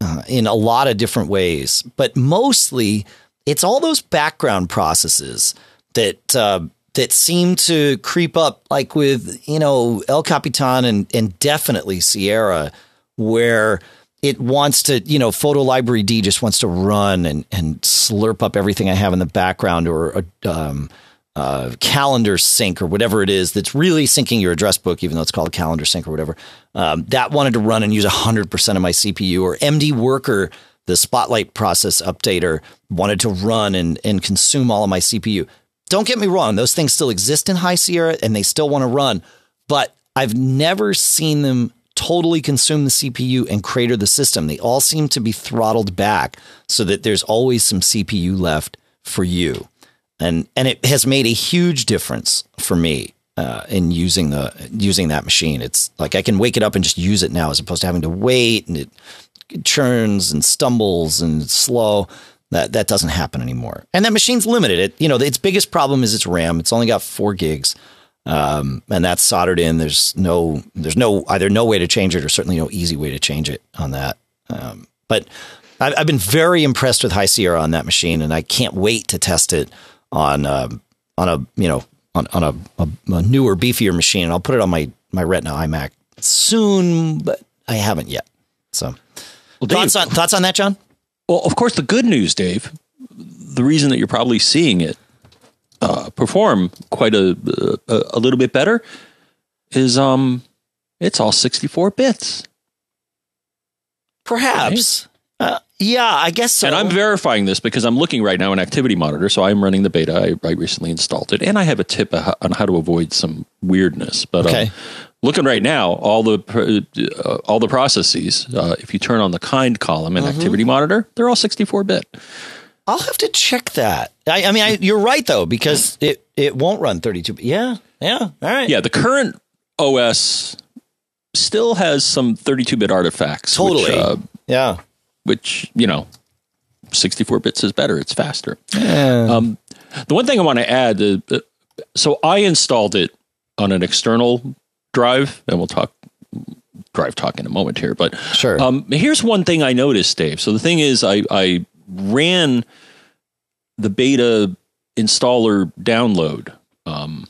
uh, in a lot of different ways, but mostly it's all those background processes that uh, that seem to creep up, like with you know El Capitan and and definitely Sierra, where it wants to, you know, photo library D just wants to run and, and slurp up everything I have in the background or a um, uh, calendar sync or whatever it is that's really syncing your address book, even though it's called calendar sync or whatever. Um, that wanted to run and use 100% of my CPU or MD Worker, the Spotlight process updater, wanted to run and, and consume all of my CPU. Don't get me wrong, those things still exist in High Sierra and they still want to run, but I've never seen them totally consume the CPU and crater the system. They all seem to be throttled back so that there's always some CPU left for you. And and it has made a huge difference for me uh, in using the using that machine. It's like I can wake it up and just use it now as opposed to having to wait and it churns and stumbles and it's slow. That that doesn't happen anymore. And that machine's limited. It you know its biggest problem is its RAM. It's only got four gigs um, and that's soldered in. There's no, there's no either no way to change it or certainly no easy way to change it on that. Um, but I've, I've, been very impressed with High Sierra on that machine, and I can't wait to test it on um, on a you know on, on a, a, a, newer, beefier machine. And I'll put it on my my Retina iMac soon, but I haven't yet. So, well, thoughts on thoughts on that, John? Well, of course, the good news, Dave. The reason that you're probably seeing it uh, perform quite a, a, a little bit better is um it's all 64 bits perhaps right? uh, yeah i guess so and i'm verifying this because i'm looking right now in activity monitor so i'm running the beta i, I recently installed it and i have a tip on how to avoid some weirdness but okay. Um, looking right now all the uh, all the processes uh, if you turn on the kind column in mm-hmm. activity monitor they're all 64 bit I'll have to check that. I, I mean, I, you're right though because it it won't run 32. Yeah, yeah, all right. Yeah, the current OS still has some 32 bit artifacts. Totally. Which, uh, yeah. Which you know, 64 bits is better. It's faster. Yeah. Um, The one thing I want to add, uh, uh, so I installed it on an external drive, and we'll talk drive talk in a moment here. But Sure. um, here's one thing I noticed, Dave. So the thing is, I, I ran the beta installer download um,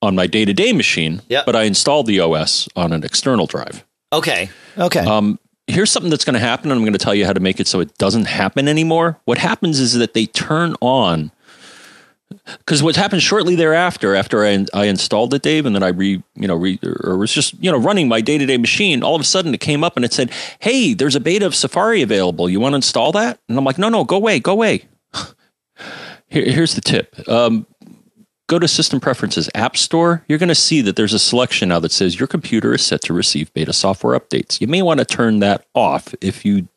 on my day to day machine, Yep. but I installed the OS on an external drive. Okay. Okay. Um, here's something that's going to happen, and I'm going to tell you how to make it so it doesn't happen anymore. What happens is that they turn on because what happened shortly thereafter, after I, I installed it, Dave, and then I re you know re, or was just you know running my day to day machine, all of a sudden it came up and it said, "Hey, there's a beta of Safari available. You want to install that?" And I'm like, "No, no, go away, go away." Here, here's the tip. Um, go to System Preferences App Store. You're going to see that there's a selection now that says your computer is set to receive beta software updates. You may want to turn that off if you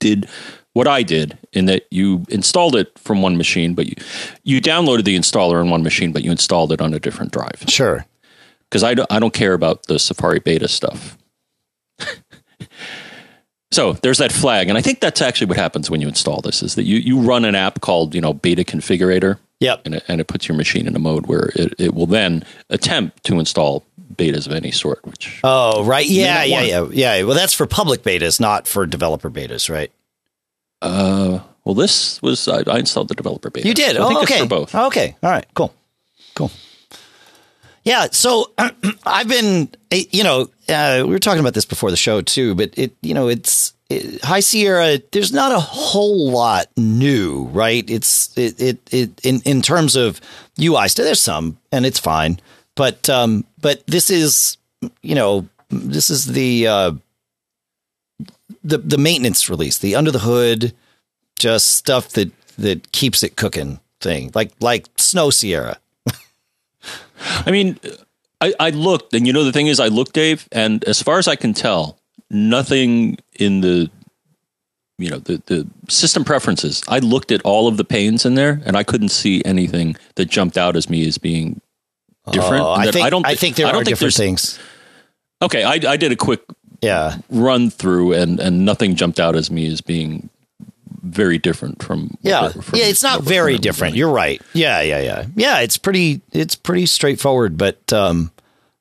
did what I did in that you installed it from one machine, but you, you downloaded the installer on one machine, but you installed it on a different drive. sure. Because I don't, I don't care about the Safari beta stuff. so there's that flag. And I think that's actually what happens when you install this is that you, you run an app called, you know, Beta Configurator Yep. and it, and it puts your machine in a mode where it, it will then attempt to install betas of any sort, which Oh, right. Yeah, yeah, yeah, yeah. Well, that's for public betas, not for developer betas, right? Uh, well, this was I, I installed the developer beta. You did. So oh, okay. for both. Okay. All right. Cool. Cool. Yeah. So I've been, eh, you know, uh, we were talking about this before the show too, but it, you know, it's it, High Sierra. There's not a whole lot new, right? It's it it, it in in terms of UI. Still, there's some, and it's fine, but um, but this is, you know, this is the uh, the the maintenance release, the under the hood, just stuff that that keeps it cooking thing, like like Snow Sierra. I mean, I, I looked, and you know the thing is, I looked, Dave, and as far as I can tell, nothing in the you know the the system preferences. I looked at all of the panes in there, and I couldn't see anything that jumped out as me as being different. Oh, I think I, don't. think there I don't are think different things. Okay, I, I did a quick Yeah, run through, and and nothing jumped out as me as being very different from yeah, from yeah. It's not very different. You're right. Yeah, yeah, yeah, yeah. It's pretty. It's pretty straightforward, but um,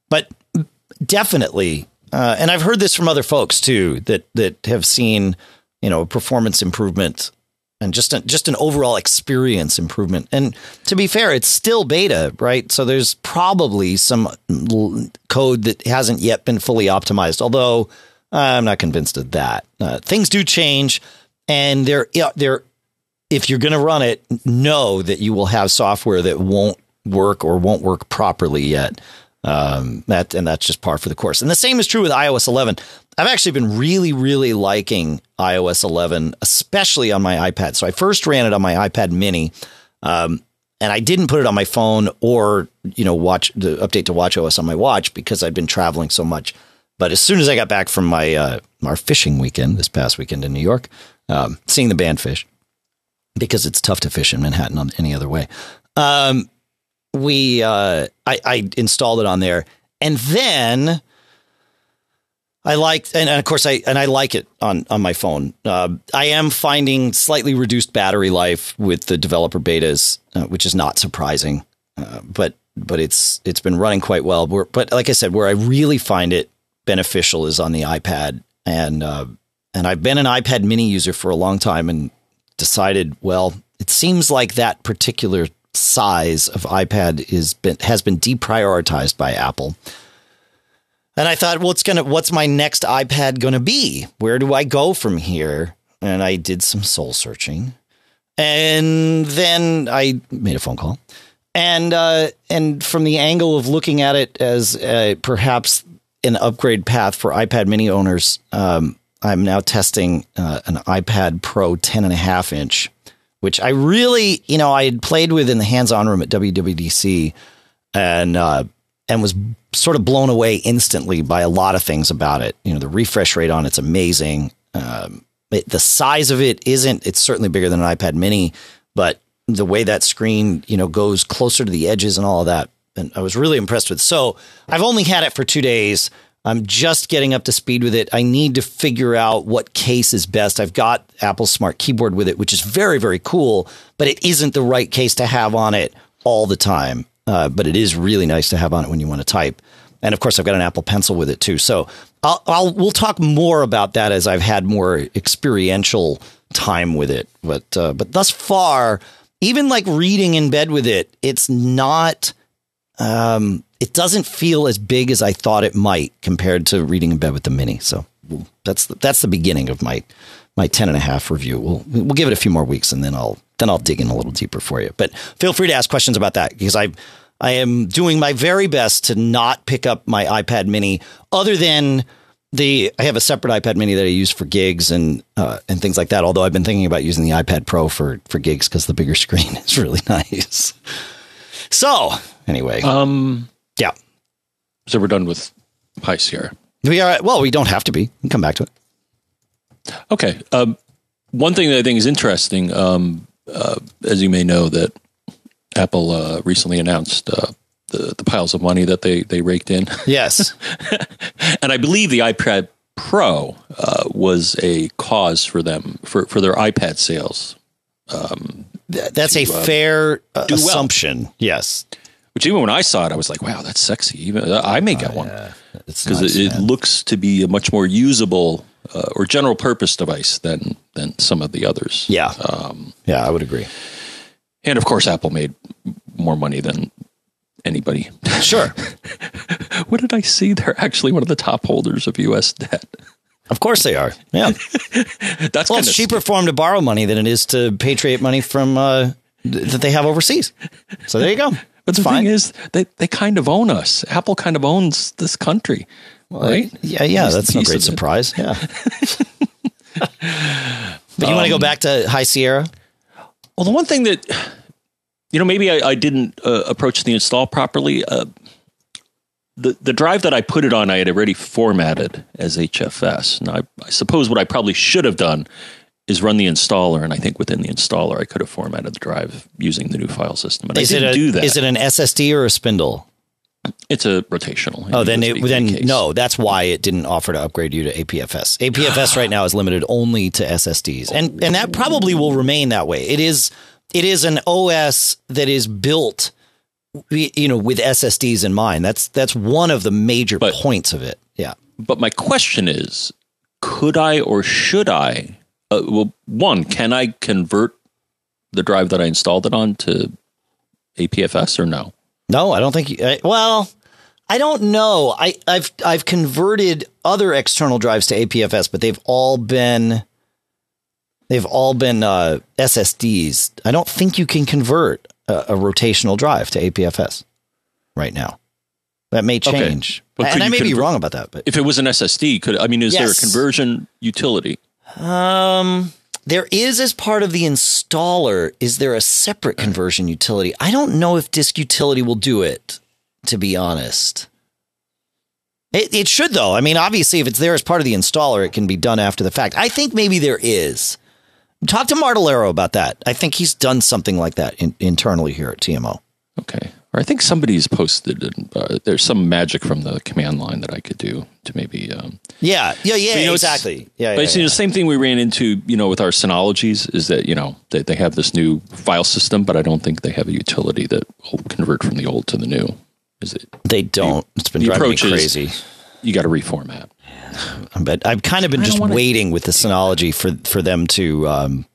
but definitely. Uh, and I've heard this from other folks too that that have seen you know performance improvement and just a, just an overall experience improvement. And to be fair, it's still beta, right? So there's probably some code that hasn't yet been fully optimized. Although I'm not convinced of that. Uh, things do change, and they're if you're going to run it, know that you will have software that won't work or won't work properly yet. Um, that and that's just par for the course. And the same is true with iOS 11. I've actually been really, really liking iOS 11, especially on my iPad. So I first ran it on my iPad Mini, um, and I didn't put it on my phone or you know watch the update to Watch OS on my watch because I'd been traveling so much. But as soon as I got back from my uh, our fishing weekend this past weekend in New York, um, seeing the band Phish because it's tough to fish in Manhattan on any other way. Um, we uh, I, I installed it on there, and then I liked, and, and of course I and I like it on on my phone. Uh, I am finding slightly reduced battery life with the developer betas, uh, which is not surprising, uh, but but it's it's been running quite well. Where, but like I said, where I really find it beneficial is on the iPad, and uh, and I've been an iPad Mini user for a long time, and decided, well, it seems like that particular size of iPad is been has been deprioritized by Apple. And I thought, well, what's gonna what's my next iPad gonna be? Where do I go from here? And I did some soul searching. And then I made a phone call. And uh, and from the angle of looking at it as uh, perhaps an upgrade path for iPad mini owners, um, I'm now testing uh, an iPad Pro 10 and a half inch, which I really, you know, I had played with in the hands-on room at WWDC, and uh, and was sort of blown away instantly by a lot of things about it. You know, the refresh rate on it's amazing. Um, it, the size of it isn't. It's certainly bigger than an iPad Mini, but the way that screen, you know, goes closer to the edges and all of that, and I was really impressed with. So I've only had it for two days. I'm just getting up to speed with it. I need to figure out what case is best. I've got Apple's smart keyboard with it, which is very, very cool, but it isn't the right case to have on it all the time. Uh, but it is really nice to have on it when you want to type. And of course, I've got an Apple Pencil with it too. So I'll, I'll we'll talk more about that as I've had more experiential time with it. But uh, but thus far, even like reading in bed with it, it's not. Um, it doesn't feel as big as I thought it might compared to reading in bed with the Mini. So that's the, that's the beginning of my my 10 and a half review. We'll we'll give it a few more weeks and then I'll then I'll dig in a little deeper for you. But feel free to ask questions about that because I I am doing my very best to not pick up my iPad Mini other than the I have a separate iPad Mini that I use for gigs and uh, and things like that. Although I've been thinking about using the iPad Pro for for gigs because the bigger screen is really nice. So anyway, Um, yeah, so we're done with High Sierra. we are. Well, we don't have to be. We can come back to it. Okay. Um, one thing that I think is interesting, um, uh, as you may know, that Apple uh, recently announced uh, the the piles of money that they they raked in, Yes, and I believe the iPad Pro uh, was a cause for them for for their iPad sales. Th- that's a fair uh, do well. assumption. Yes, Which even when I saw it, I was like, "Wow, that's sexy." Even uh, I may get one it's because nice, it, it looks to be a much more usable uh, or general purpose device than than some of the others. yeah, Um, yeah, I would agree. and of course, Apple made more money than anybody. Sure, what did I see? They're actually one of the top holders of U.S. debt. Of course they are. Yeah. That's Well, it's cheaper for them to borrow money than it is to patriate money from uh, th- that they have overseas. So there you go. But the fine. thing is, they they kind of own us. Apple kind of owns this country, right? Yeah, yeah, that's no great it. surprise. Yeah. but you want to go back to High Sierra? Well, the one thing that you know, maybe I, I didn't uh, approach the install properly. Uh, the the drive that I put it on, I had already formatted as HFS. Now, I, I suppose what I probably should have done is run the installer, and I think within the installer, I could have formatted the drive using the new file system. But Is I it didn't a do that. is it an SSD or a spindle? it's a rotational. Oh, then it, then case. no, that's why it didn't offer to upgrade you to APFS. APFS right now is limited only to SSDs, and and that probably will oh. remain that way. It is it is an OS that is built, you know, with SSDs in mind. That's that's one of the major But- points of it. Yeah. But my question is, could I or should I? Uh, well, one, can I convert the drive that I installed it on to APFS or no? No, I don't think. You, I, well, I don't know. I, I've I've converted other external drives to APFS, but they've all been they've all been uh, SSDs. I don't think you can convert a, a rotational drive to APFS right now. That may Okay. change, But could and I you may be wrong about that. But If it was an SSD, could I mean, is there a conversion utility? Um, there is as part of the installer. Is there a separate conversion utility? I don't know if Disk Utility will do it. To be honest, it it should though. I mean, obviously, if it's there as part of the installer, it can be done after the fact. I think maybe there is. Talk to Martellaro about that. I think he's done something like that in, internally here at TMO. Okay. Or I think somebody's posted. Uh, there's some magic from the command line that I could do to maybe. Um, Yeah, yeah, yeah, you know, exactly. Yeah, but yeah, it's the same thing we ran into, you know, with our Synologies is that you know they, they have this new file system, but I don't think they have a utility that will convert from the old to the new. Is it? they don't. It's been the driving me approach is- crazy. You got to reformat. But I've kind of been just wanna- waiting with the Synology for for them to um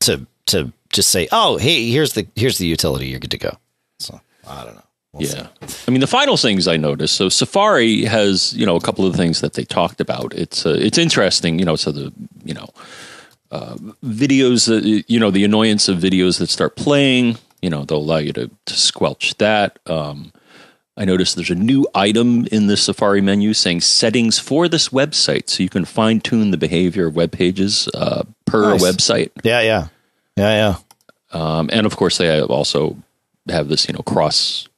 to to just say, oh, hey, here's the here's the utility, you're good to go. So I don't know. We'll see. yeah. I mean, the final things I noticed. So Safari has, you know, a couple of the things that they talked about. It's uh, it's interesting, you know. So the you know uh, videos that you know the annoyance of videos that start playing. You know, they'll allow you to, to squelch that. Um, I noticed there's a new item in the Safari menu saying settings for this website, so you can fine tune the behavior of web pages uh, per Nice. website. Yeah, yeah, yeah, yeah. Um, and of course, they also have this, you know, cross.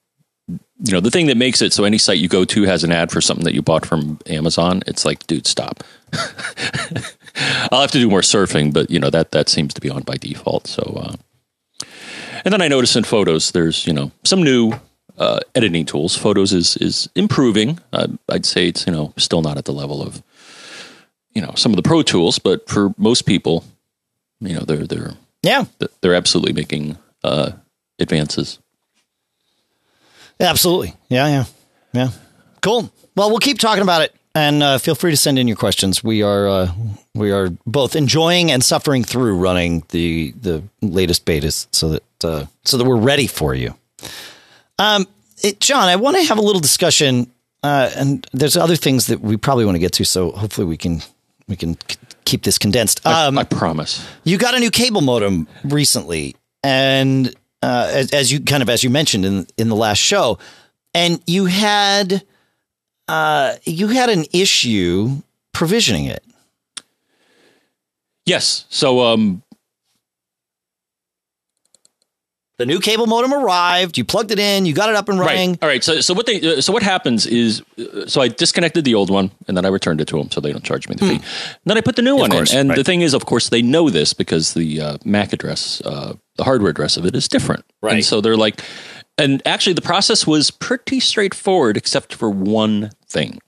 You know, the thing that makes it so any site you go to has an ad for something that you bought from Amazon. It's like, dude, stop. I'll have to do more surfing, but you know that that seems to be on by default. So, uh, and then I noticed in photos, there's you know some new uh, editing tools. Photos is is improving. Uh, I'd say it's you know still not at the level of you know some of the pro tools, but for most people, you know they're they're Yeah, they're absolutely making uh, advances. absolutely. Yeah, yeah, yeah. Cool. Well, we'll keep talking about it, and uh, feel free to send in your questions. We are uh, we are both enjoying and suffering through running the the latest betas, so that uh, so that we're ready for you. Um, it, John, I want to have a little discussion, uh, and there's other things that we probably want to get to. So hopefully we can we can k- keep this condensed. Um, I promise. you got a new cable modem recently, and uh, as, as you kind of as you mentioned in in the last show, and you had uh, you had an issue provisioning it. Yes. So um, The new cable modem arrived. You plugged it in. You got it up and running. Right. All right. So, so what they, uh, so what happens is, uh, so I disconnected the old one and then I returned it to them so they don't charge me the fee. And then I put the new one course, in. And right. the thing is, of course, they know this because the uh, MAC address, uh, the hardware address of it is different. Right. And so they're like, and actually the process was pretty straightforward except for one thing.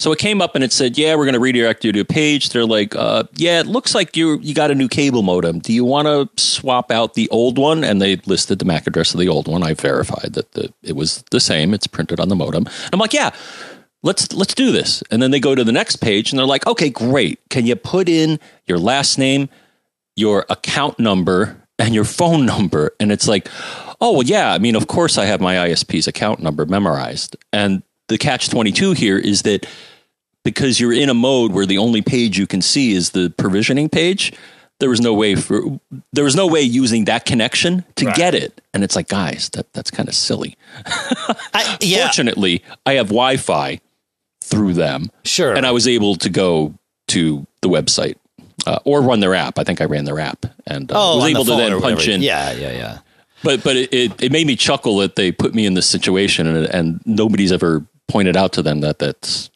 So it came up and it said, "Yeah, we're going to redirect you to a page." They're like, uh, "Yeah, it looks like you you got a new cable modem. Do you want to swap out the old one?" And they listed the MAC address of the old one. I verified that the, it was the same. It's printed on the modem. I'm like, "Yeah, let's let's do this." And then they go to the next page and they're like, "Okay, great. Can you put in your last name, your account number, and your phone number?" And it's like, "Oh well, yeah. I mean, of course, I have my ISP's account number memorized." And the catch twenty two here is that because you're in a mode where the only page you can see is the provisioning page there was no way for there was no way using that connection to Right. get it. And it's like guys that that's kind of silly. I, yeah, fortunately i have wi-fi through them. Sure. and i was able to go to the website uh, or run their app. I think i ran their app and uh, oh, was on the able to then punch in. Yeah, yeah, yeah. but but it, it, it made me chuckle that they put me in this situation and, and nobody's ever pointed out to them that that's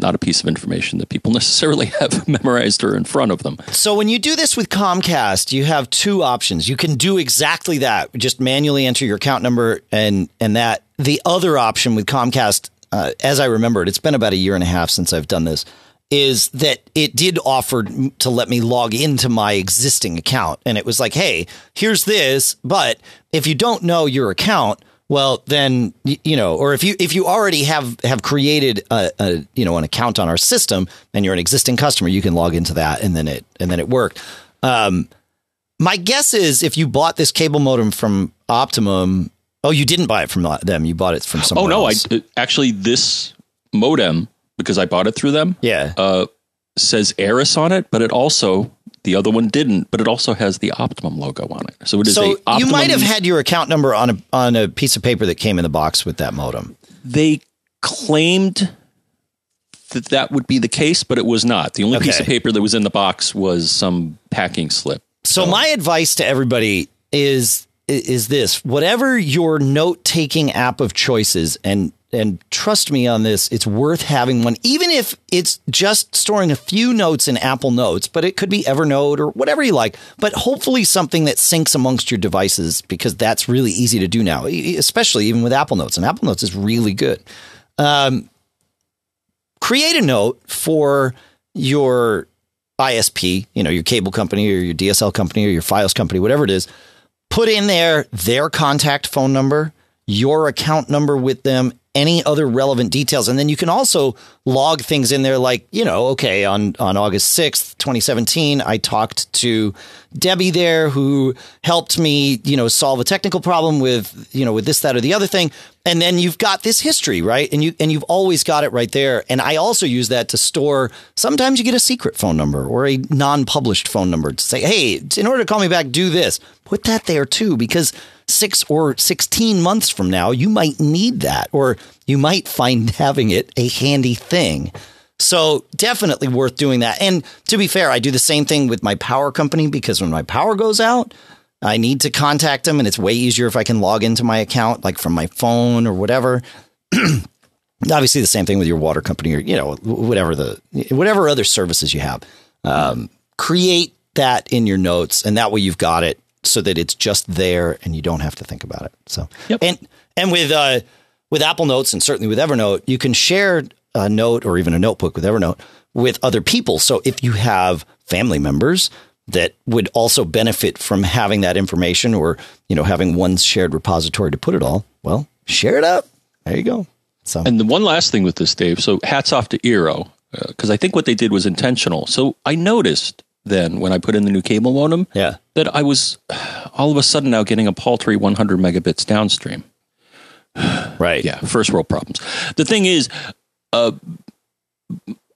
not a piece of information that people necessarily have memorized or in front of them. So when you do this with Comcast, you have two options. You can do exactly that, just manually enter your account number and and that. The other option with Comcast, uh, as I remember it, it's been about a year and a half since I've done this, is that it did offer to let me log into my existing account, and it was like, hey, here's this, but if you don't know your account. Well, then you know, or if you if you already have have created a, a you know an account on our system and you're an existing customer, you can log into that and then it and then it worked. Um, my guess is if you bought this cable modem from Optimum, oh, you didn't buy it from them, you bought it from someone Oh no, I else. uh, actually this modem because I bought it through them yeah. uh, says Arris on it, but it also the other one didn't, but it also has the Optimum logo on it. So it is so you might have had your account number on a on a piece of paper that came in the box with that modem. they claimed that that would be the case, but it was not. The only piece of paper that was in the box was some packing slip. So my advice to everybody is is this: whatever your note taking app of choices, and and trust me on this, it's worth having one, even if it's just storing a few notes in Apple Notes, but it could be Evernote or whatever you like. But hopefully something that syncs amongst your devices because that's really easy to do now, especially even with Apple Notes. And Apple Notes is really good. Um, create a note for your ISP, you know, your cable company or your DSL company or your FiOS company, whatever it is, put in there their contact phone number, your account number with them, any other relevant details. And then you can also log things in there like, you know, okay, on, on August 6th, 2017, I talked to Debbie there who helped me, you know, solve a technical problem with, you know, with this, that, or the other thing. And then you've got this history, right? And you and you've always got it right there. And I also use that to store sometimes you get a secret phone number or a non-published phone number to say, hey, in order to call me back, do this. Put that there too, because six or 16 months from now, you might need that, or you might find having it a handy thing. So definitely worth doing that. And to be fair, I do the same thing with my power company because when my power goes out, I need to contact them and it's way easier if I can log into my account, like from my phone or whatever. Obviously the same thing with your water company or, you know, whatever the, whatever other services you have. Um, create that in your notes and that way you've got it so that it's just there and you don't have to think about it. So, Yep. and, and with, uh, with Apple Notes and certainly with Evernote, you can share a note or even a notebook with Evernote with other people. So if you have family members that would also benefit from having that information or, you know, having one shared repository to put it all, well, share it up. There you go. So And the one last thing with this, Dave. So hats off to Eero because I think what they did was intentional. So I noticed then when I put in the new cable modem yeah. that I was all of a sudden now getting a paltry 100 megabits downstream. Right. Yeah, first world problems. The thing is, uh,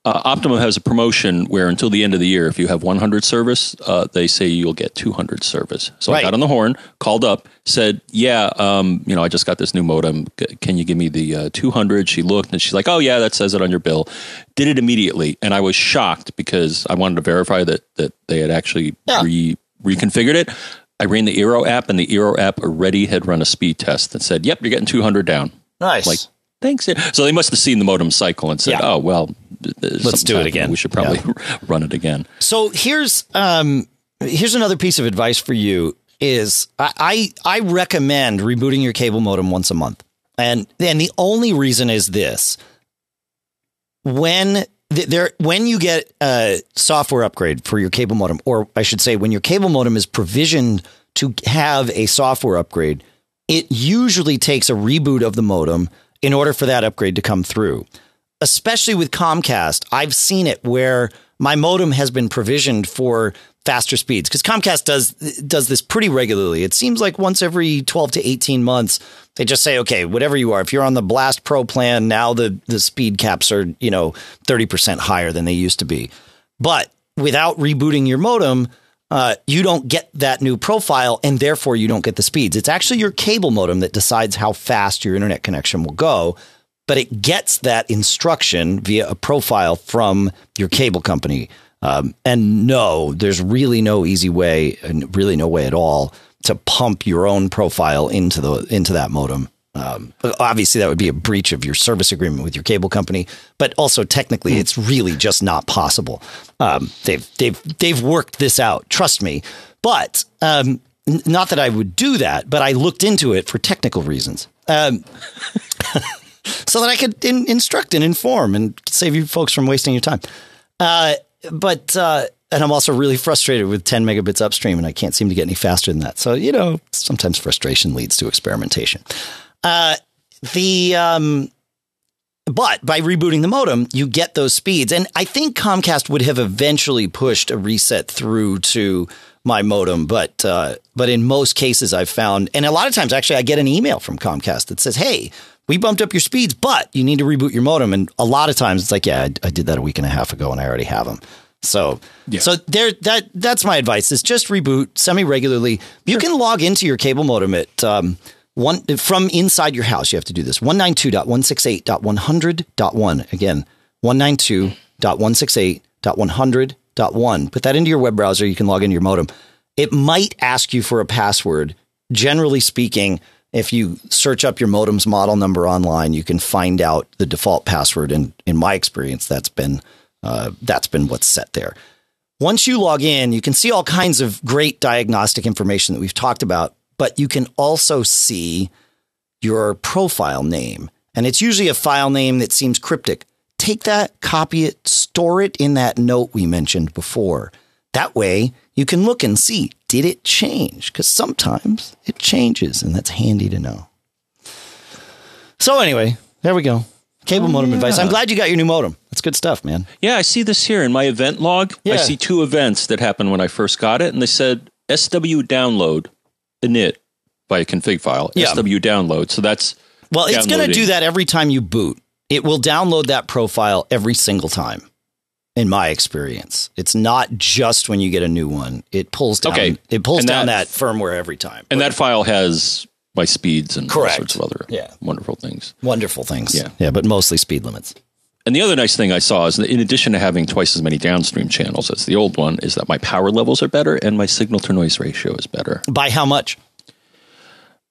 uh, Optimum has a promotion where until the end of the year, if you have 100 service, uh, they say you'll get 200 service. So Right. I got on the horn, called up, said, "Yeah, um, you know, I just got this new modem. Can you give me the uh, 200?" She looked and she's like, "Oh yeah, that says it on your bill." Did it immediately, and I was shocked because I wanted to verify that that they had actually Yeah. re reconfigured it. I ran the Eero app, and the Eero app already had run a speed test and said, "Yep, you're getting 200 down." Nice. Like, thanks. So they must have seen the modem cycle and said, Yeah. "Oh well, let's do it again." We should probably run it again." So here's um here's another piece of advice for you is I I, I recommend rebooting your cable modem once a month. And and the only reason is this. When th- there when you get a software upgrade for your cable modem or I should say when your cable modem is provisioned to have a software upgrade, it usually takes a reboot of the modem in order for that upgrade to come through especially with Comcast, I've seen it where my modem has been provisioned for faster speeds because Comcast does does this pretty regularly. It seems like once every 12 to 18 months they just say okay, whatever you are, if you're on the Blast Pro plan, now the the speed caps are, you know, 30% higher than they used to be. But without rebooting your modem, uh, you don't get that new profile and therefore you don't get the speeds. It's actually your cable modem that decides how fast your internet connection will go but it gets that instruction via a profile from your cable company. Um, and no, there's really no easy way, and really no way at all, to pump your own profile into the into that modem. Um, obviously, that would be a breach of your service agreement with your cable company, but also technically, it's really just not possible. Um, they've they've they've worked this out. Trust me. But um, not that I would do that, but I looked into it for technical reasons. Um, so that I could in, instruct and inform and save you folks from wasting your time. Uh, but uh, and I'm also really frustrated with 10 megabits upstream, and I can't seem to get any faster than that. So you know, sometimes frustration leads to experimentation. Uh, the um, but by rebooting the modem, you get those speeds, and I think Comcast would have eventually pushed a reset through to my modem, but uh, but in most cases, I've found, and a lot of times, actually, I get an email from Comcast that says, "Hey." we bumped up your speeds, but you need to reboot your modem. And a lot of times it's like, yeah, I, I did that a week and a half ago and I already have them. So, Yeah. so there, that, that's my advice is just reboot semi regularly. You can log into your cable modem at, um, one from inside your house. You have to do this 192.168.100.1. Again, 192.168.100.1. Put that into your web browser. You can log into your modem. It might ask you for a password. Generally speaking, if you search up your modem's model number online, you can find out the default password. And in my experience, that's been uh, that's been what's set there. Once you log in, you can see all kinds of great diagnostic information that we've talked about, but you can also see your profile name. And it's usually a file name that seems cryptic. Take that, copy it, store it in that note we mentioned before. That way you can look and see did it change? Because sometimes it changes, and that's handy to know. So, anyway, there we go. Cable oh, modem advice. I'm glad you got your new modem. That's good stuff, man. Yeah, I see this here in my event log. Yeah. I see two events that happened when I first got it, and they said SW download init by a config file. Yeah. SW download. So that's Well, it's going to do that every time you boot. It will download that profile every single time. In my experience, it's not just when you get a new one. It pulls down. Okay. It pulls And down that- that, firmware every time. and that file has my speeds and Correct. all sorts of other Yeah. wonderful things. Wonderful things. Yeah. Yeah, but mostly speed limits. And the other nice thing I saw is that in addition to having twice as many downstream channels as the old one, is that my power levels are better and my signal to noise ratio is better. By how much?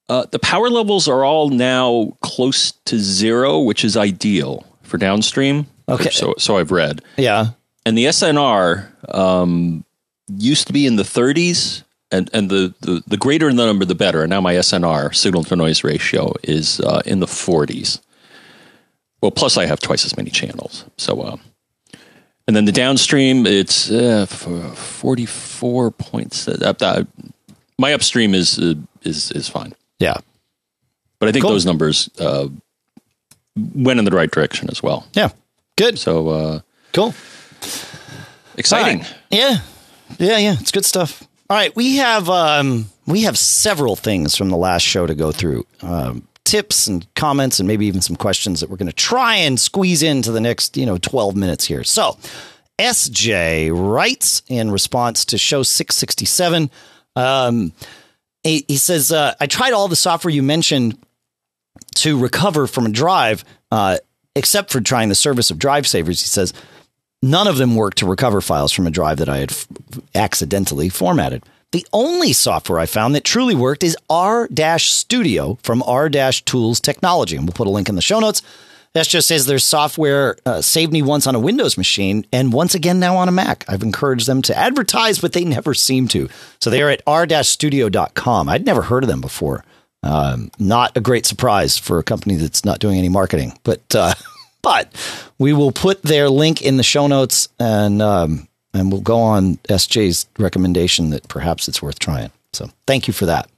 Uh, the power levels are all now close to zero, which is ideal for downstream. Okay. So, so I've read. Yeah. And the SNR um, used to be in the 30s, and and the, the the greater the number, the better. And now my SNR signal to noise ratio is uh, in the 40s. Well, plus I have twice as many channels. So, uh, and then the downstream, it's uh, 44 points. Uh, uh, my upstream is uh, is is fine. Yeah. But I think Cool. those numbers uh, went in the right direction as well. Yeah. Good. So uh, Cool. exciting. Right. Yeah. Yeah, yeah. It's good stuff. All right. We have um we have several things from the last show to go through. Um tips and comments and maybe even some questions that we're going to try and squeeze into the next, you know, 12 minutes here. So, SJ writes in response to show 667 um he, he says uh, I tried all the software you mentioned to recover from a drive uh except for trying the service of drive savers he says none of them work to recover files from a drive that I had f- accidentally formatted. The only software I found that truly worked is R Studio from R Tools Technology. And we'll put a link in the show notes. That just says their software uh, saved me once on a Windows machine and once again now on a Mac. I've encouraged them to advertise, but they never seem to. So they are at r-studio.com. I'd never heard of them before. Um, not a great surprise for a company that's not doing any marketing, but uh, but we will put their link in the show notes and um, and we'll go on SJ's recommendation that perhaps it's worth trying. So thank you for that.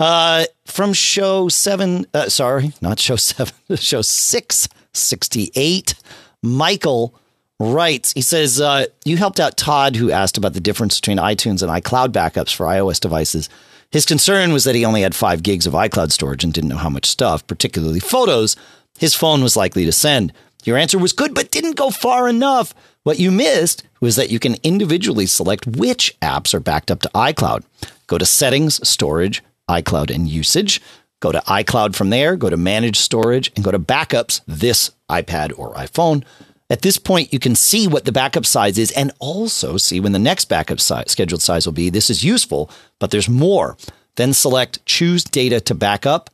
Uh, from show seven, uh, sorry, not show seven, show six sixty eight. Michael writes. He says uh, you helped out Todd, who asked about the difference between iTunes and iCloud backups for iOS devices. His concern was that he only had five gigs of iCloud storage and didn't know how much stuff, particularly photos, his phone was likely to send. Your answer was good, but didn't go far enough. What you missed was that you can individually select which apps are backed up to iCloud. Go to Settings, Storage, iCloud, and Usage. Go to iCloud from there, go to Manage Storage, and go to Backups, this iPad or iPhone. At this point, you can see what the backup size is and also see when the next backup size, scheduled size will be. This is useful, but there's more. Then select Choose Data to Backup,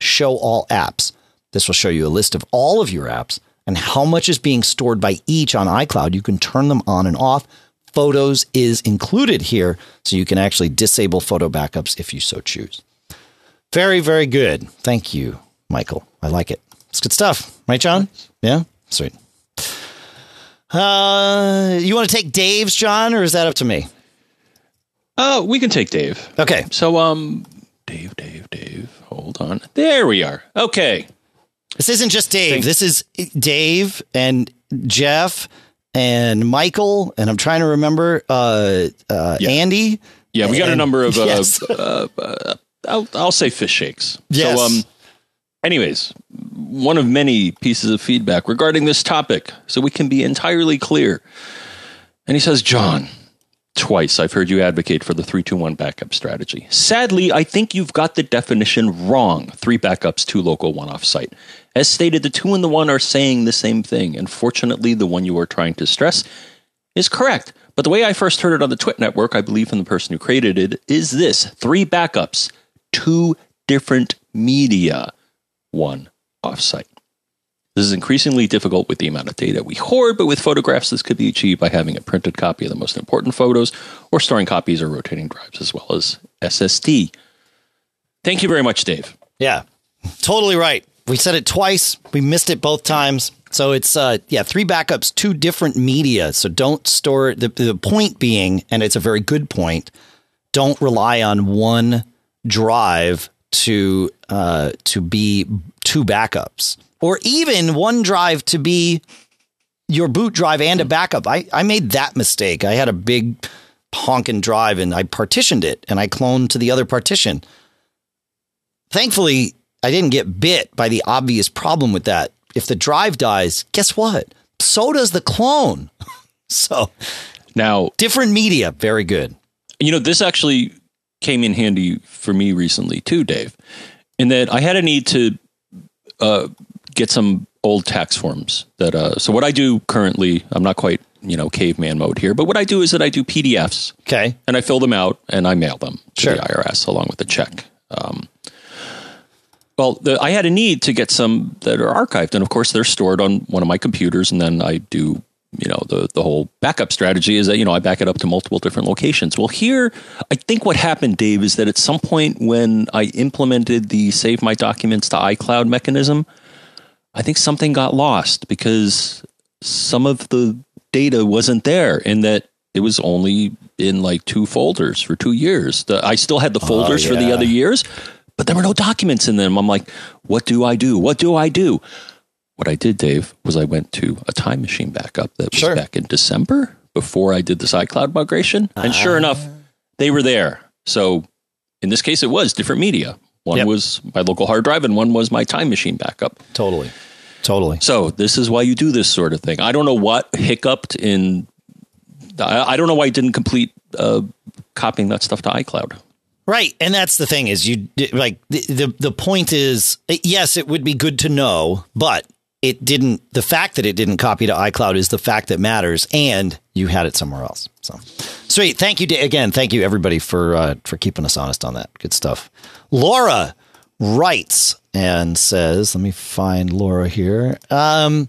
Show All Apps. This will show you a list of all of your apps and how much is being stored by each on iCloud. You can turn them on and off. Photos is included here, so you can actually disable photo backups if you so choose. Very, very good. Thank you, Michael. I like it. It's good stuff, right, John? Yeah, sweet. Uh, you want to take Dave's, John, or is that up to me? Uh, we can take Dave. Okay. So, um, Dave, Dave, Dave. Hold on. There we are. Okay. This isn't just Dave. Thank- This is Dave and Jeff and Michael, and I'm trying to remember uh, uh, Yeah. Andy. Yeah, we got a number of. Uh, Yes. uh, uh, I'll, I'll say fish shakes. Yes. So, um, anyways, one of many pieces of feedback regarding this topic, so we can be entirely clear. And he says, John, twice I've heard you advocate for the three two one backup strategy. Sadly, I think you've got the definition wrong. Three backups, two local, one off site. As stated, the two and the one are saying the same thing, and fortunately, the one you are trying to stress is correct. But the way I first heard it on the TWiT network, I believe from the person who created it, is this three backups, two different media, one offsite. This is increasingly difficult with the amount of data we hoard, but with photographs, this could be achieved by having a printed copy of the most important photos or storing copies or rotating drives as well as SSD. Thank you very much, Dave. Yeah, totally right. We said it twice. We missed it both times. So it's uh yeah, three backups, two different media. So don't store the the point being, and it's a very good point. Don't rely on one drive to uh to be two backups, or even one drive to be your boot drive and a backup. I I made that mistake. I had a big honking drive and I partitioned it and I cloned to the other partition thankfully, I didn't get bit by the obvious problem with that. If the drive dies, guess what? So does the clone. so Now, different media, very good. you know, this actually came in handy for me recently too, Dave, in that I had a need to uh, get some old tax forms. That uh, so what I do currently, I'm not quite you know caveman mode here, but what I do is that I do PDFs Okay. and I fill them out and I mail them to Sure. the IRS along with the check. Um, well, the, I had a need to get some that are archived, and of course they're stored on one of my computers, and then I do you know the the whole backup strategy is that you know I back it up to multiple different locations. Well, here I think what happened, Dave, is that at some point when I implemented the save my documents to iCloud mechanism, I think something got lost because some of the data wasn't there, and that it was only in like two folders for two years. The, I still had the folders oh, yeah. for the other years, but there were no documents in them. I'm like, what do I do? What do I do? What I did, Dave, was I went to a time machine backup that was sure. back in December before I did this iCloud migration. Uh-huh. And sure enough, they were there. So in this case, it was different media. One yep. was my local hard drive, and one was my time machine backup. Totally. Totally. So this is why you do this sort of thing. I don't know what hiccuped in. I, I don't know why you didn't complete uh, copying that stuff to iCloud. Right, and that's the thing is you like the, the the point is yes, it would be good to know, but it didn't the fact that it didn't copy to iCloud is the fact that matters and you had it somewhere else. So sweet. Thank you again. Thank you everybody for uh, for keeping us honest on that. Good stuff. Laura writes and says, let me find Laura here. Um,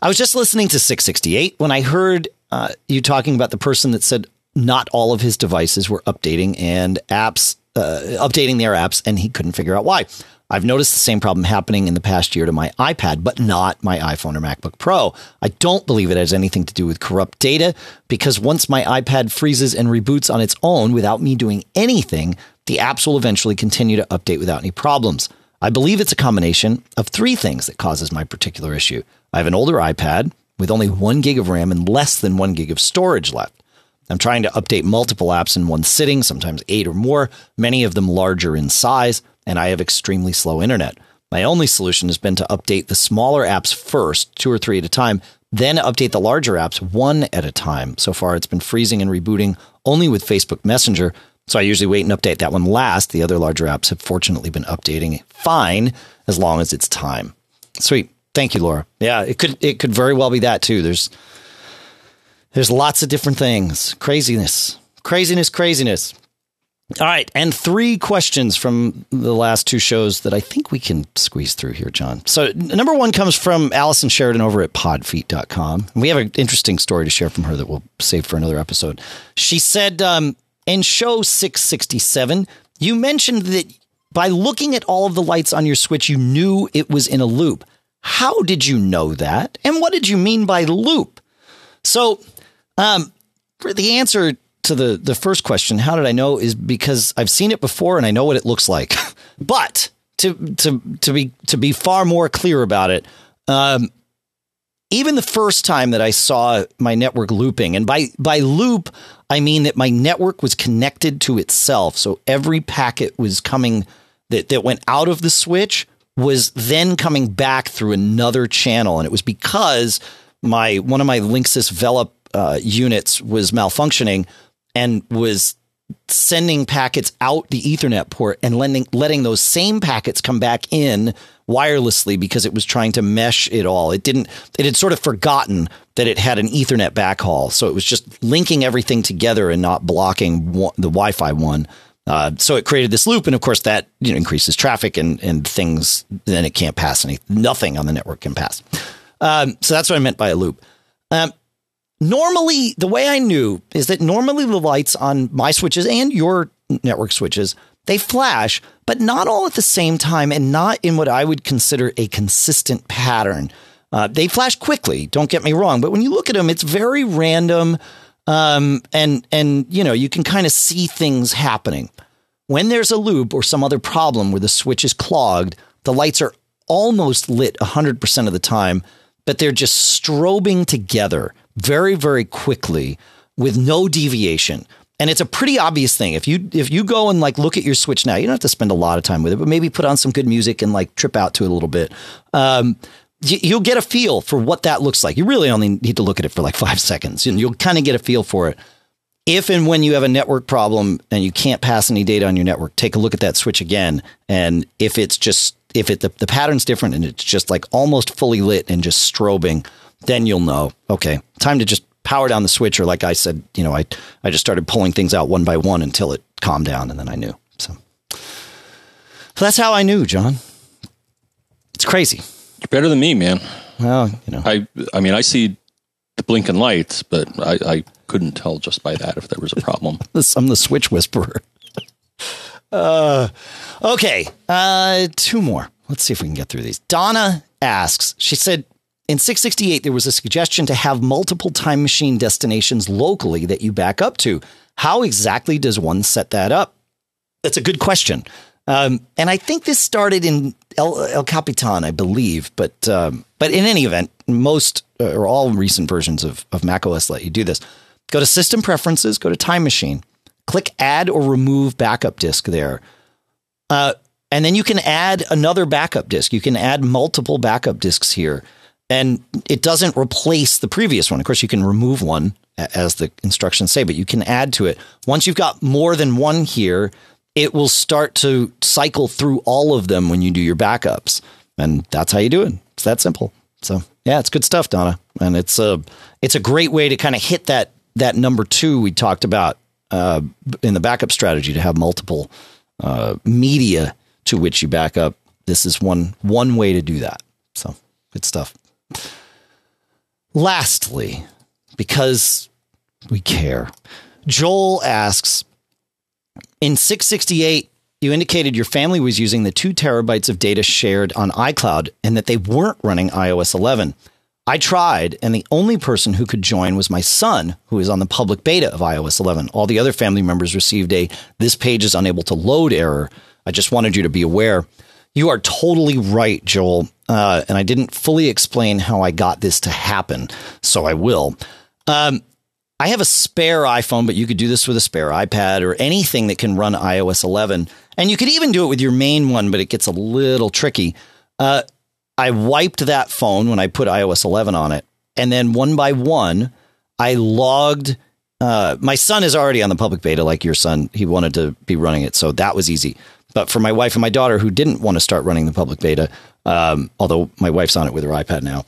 I was just listening to 668 when I heard uh, you talking about the person that said not all of his devices were updating and apps uh, updating their apps and he couldn't figure out why. I've noticed the same problem happening in the past year to my iPad, but not my iPhone or MacBook Pro. I don't believe it has anything to do with corrupt data because once my iPad freezes and reboots on its own without me doing anything, the apps will eventually continue to update without any problems. I believe it's a combination of three things that causes my particular issue. I have an older iPad with only one gig of RAM and less than one gig of storage left. I'm trying to update multiple apps in one sitting, sometimes eight or more, many of them larger in size and I have extremely slow internet. My only solution has been to update the smaller apps first, two or three at a time, then update the larger apps one at a time. So far, it's been freezing and rebooting only with Facebook Messenger. So I usually wait and update that one last. The other larger apps have fortunately been updating fine as long as it's time. Sweet. Thank you, Laura. Yeah, it could it could very well be that too. There's there's lots of different things. Craziness. Craziness, craziness. All right. And three questions from the last two shows that I think we can squeeze through here, John. So, number one comes from Allison Sheridan over at podfeet.com. We have an interesting story to share from her that we'll save for another episode. She said um, in show 667, you mentioned that by looking at all of the lights on your switch, you knew it was in a loop. How did you know that? And what did you mean by loop? So, um, the answer to the the first question, how did I know? Is because I've seen it before and I know what it looks like. but to to to be to be far more clear about it, um, even the first time that I saw my network looping, and by by loop I mean that my network was connected to itself, so every packet was coming that that went out of the switch was then coming back through another channel, and it was because my one of my Linksys Velop uh, units was malfunctioning and was sending packets out the Ethernet port and letting letting those same packets come back in wirelessly because it was trying to mesh it all. It didn't. It had sort of forgotten that it had an Ethernet backhaul, so it was just linking everything together and not blocking the Wi-Fi one. Uh, so it created this loop, and of course that you know increases traffic and and things. Then it can't pass any nothing on the network can pass. Um, so that's what I meant by a loop. Um, normally the way I knew is that normally the lights on my switches and your network switches they flash, but not all at the same time and not in what I would consider a consistent pattern. Uh, they flash quickly, don't get me wrong, but when you look at them, it's very random, um, and and you know you can kind of see things happening. When there's a loop or some other problem where the switch is clogged, the lights are almost lit 100% of the time, but they're just strobing together very, very quickly with no deviation. And it's a pretty obvious thing. If you if you go and like look at your Switch now, you don't have to spend a lot of time with it, but maybe put on some good music and like trip out to it a little bit. Um, you'll get a feel for what that looks like. You really only need to look at it for like five seconds, and you'll kind of get a feel for it. If and when you have a network problem and you can't pass any data on your network, take a look at that switch again. And if it's just if it the, the pattern's different and it's just like almost fully lit and just strobing, then you'll know, okay, time to just power down the switch. Or like I said, you know, I, I just started pulling things out one by one until it calmed down and then I knew. So, so that's how I knew, John. It's crazy. You're better than me, man. Well, you know, I, I mean, I see the blinking lights, but I, I couldn't tell just by that if there was a problem. I'm the switch whisperer. Uh, okay, uh, two more. Let's see if we can get through these. Donna asks, she said, in 668, there was a suggestion to have multiple time machine destinations locally that you back up to. How exactly does one set that up? That's a good question. Um, and I think this started in El, El Capitan, I believe. But um, but in any event, most uh, or all recent versions of, of macOS let you do this. Go to System Preferences, go to Time Machine, click Add or Remove Backup Disk there. Uh, and then you can add another backup disk. You can add multiple backup disks here. And it doesn't replace the previous one. Of course, you can remove one as the instructions say, but you can add to it. Once you've got more than one here, it will start to cycle through all of them when you do your backups. And that's how you do it. It's that simple. So yeah, it's good stuff, Donna. And it's a it's a great way to kind of hit that that number two we talked about uh, in the backup strategy to have multiple uh, media to which you back up. This is one one way to do that. So good stuff. Lastly, because we care, Joel asks in 668, you indicated your family was using the two terabytes of data shared on iCloud and that they weren't running iOS 11. I tried, and the only person who could join was my son, who is on the public beta of iOS 11. All the other family members received a this page is unable to load error. I just wanted you to be aware. You are totally right, Joel. Uh, and I didn't fully explain how I got this to happen, so I will. Um, I have a spare iPhone, but you could do this with a spare iPad or anything that can run iOS 11. And you could even do it with your main one, but it gets a little tricky. Uh, I wiped that phone when I put iOS 11 on it. And then one by one, I logged. Uh, my son is already on the public beta, like your son. He wanted to be running it. So that was easy. But for my wife and my daughter who didn't want to start running the public beta, um, although my wife's on it with her iPad now,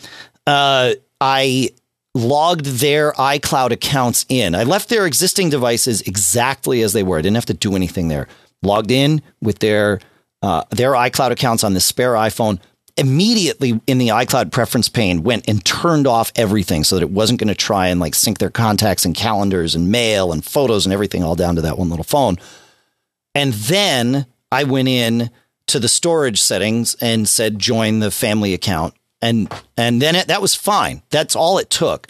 uh, I logged their iCloud accounts in. I left their existing devices exactly as they were. I didn't have to do anything there. Logged in with their uh, their iCloud accounts on the spare iPhone. Immediately in the iCloud preference pane, went and turned off everything so that it wasn't going to try and like sync their contacts and calendars and mail and photos and everything all down to that one little phone. And then I went in to the storage settings and said join the family account and and then it, that was fine. That's all it took.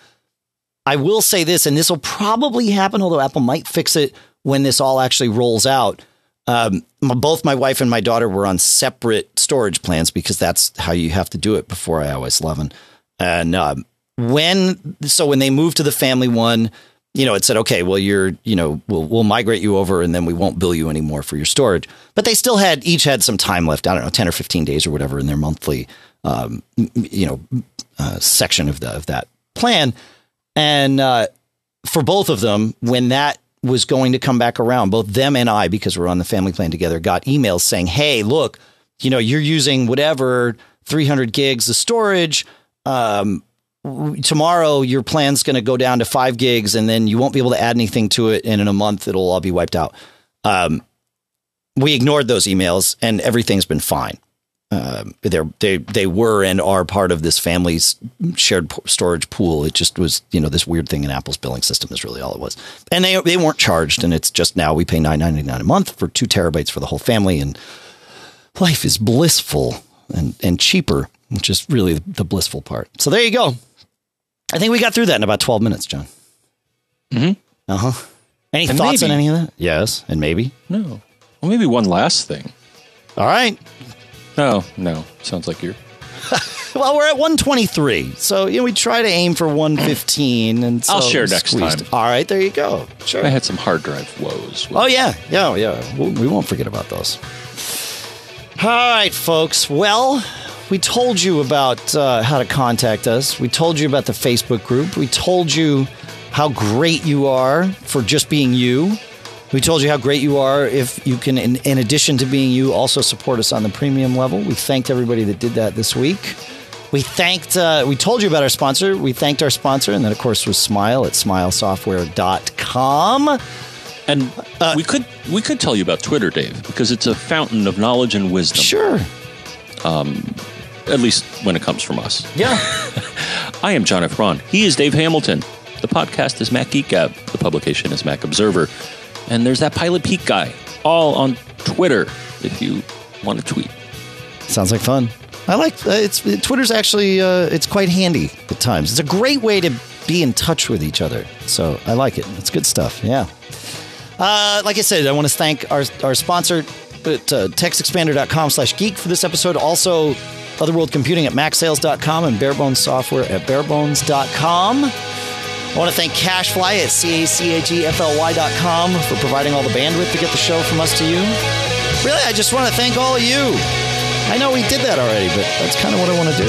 I will say this, and this will probably happen, although Apple might fix it when this all actually rolls out. Um, both my wife and my daughter were on separate storage plans because that's how you have to do it before iOS 11. And um, when so when they moved to the family one, you know, it said, okay, well, you're, you know, we'll we'll migrate you over, and then we won't bill you anymore for your storage. But they still had each had some time left. I don't know, ten or fifteen days or whatever in their monthly, um, you know, uh, section of the of that plan. And uh, for both of them, when that was going to come back around, both them and I, because we're on the family plan together, got emails saying, "Hey, look, you know, you're using whatever 300 gigs of storage." Um, tomorrow your plan's going to go down to five gigs and then you won't be able to add anything to it and in a month it'll all be wiped out. Um, we ignored those emails and everything's been fine they're, they they were and are part of this family's shared p- storage pool. It just was, you know, this weird thing in Apple's billing system is really all it was. And they they weren't charged, and it's just now we pay nine ninety nine a month for two terabytes for the whole family, and life is blissful and and cheaper, which is really the blissful part. So there you go. I think we got through that in about twelve minutes, John. Mhm. Uh huh. Any And thoughts on any of that? Yes, and maybe. No. Well, maybe one last thing. All right. No, no. Sounds like you're. Well, we're at 123. So, you know, we try to aim for 115 and so I'll share next squeezed. time. All right, there you go. Sure. I had some hard drive woes. Oh yeah, yeah, yeah. We'll, we won't forget about those. All right, folks. Well, we told you about uh, how to contact us. We told you about the Facebook group. We told you how great you are for just being you. We told you how great you are if you can, in, in addition to being you, also support us on the premium level. We thanked everybody that did that this week. We thanked, uh, we told you about our sponsor. We thanked our sponsor, and then, of course, was Smile at smilesoftware.com. And we could we could tell you about Twitter, Dave, because it's a fountain of knowledge and wisdom. Sure. At least when it comes from us. Yeah. I am John F. Braun. He is Dave Hamilton. The podcast is Mac Geek Gab. The publication is Mac Observer. And there's that Pilot Pete guy, all on Twitter if you want to tweet. Sounds like fun. I like uh, it's Twitter's actually uh, it's quite handy at times. It's a great way to be in touch with each other. So I like it. It's good stuff. Yeah. Uh, like I said, I want to thank our our sponsor at uh, textexpander.com slash geek for this episode. Also, Otherworld Computing at macsales.com and Barebones Software at barebones.com. I want to thank Cashfly at C-A-C-H-E-F-L-Y.com for providing all the bandwidth to get the show from us to you. Really, I just want to thank all of you. I know we did that already, but that's kind of what I want to do.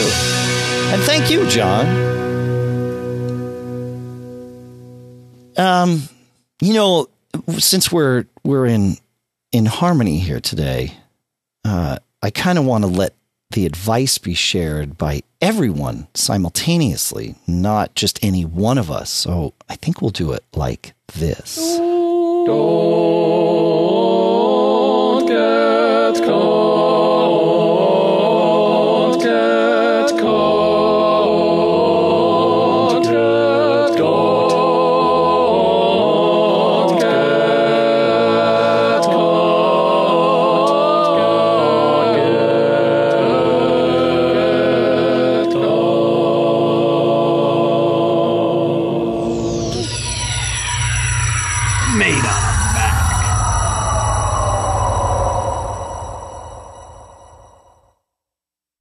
And thank you, John. Um, you know, since we're we're in in harmony here today, uh, I kind of want to let the advice be shared by everyone simultaneously, not just any one of us. So I think we'll do it like this. Don't get caught.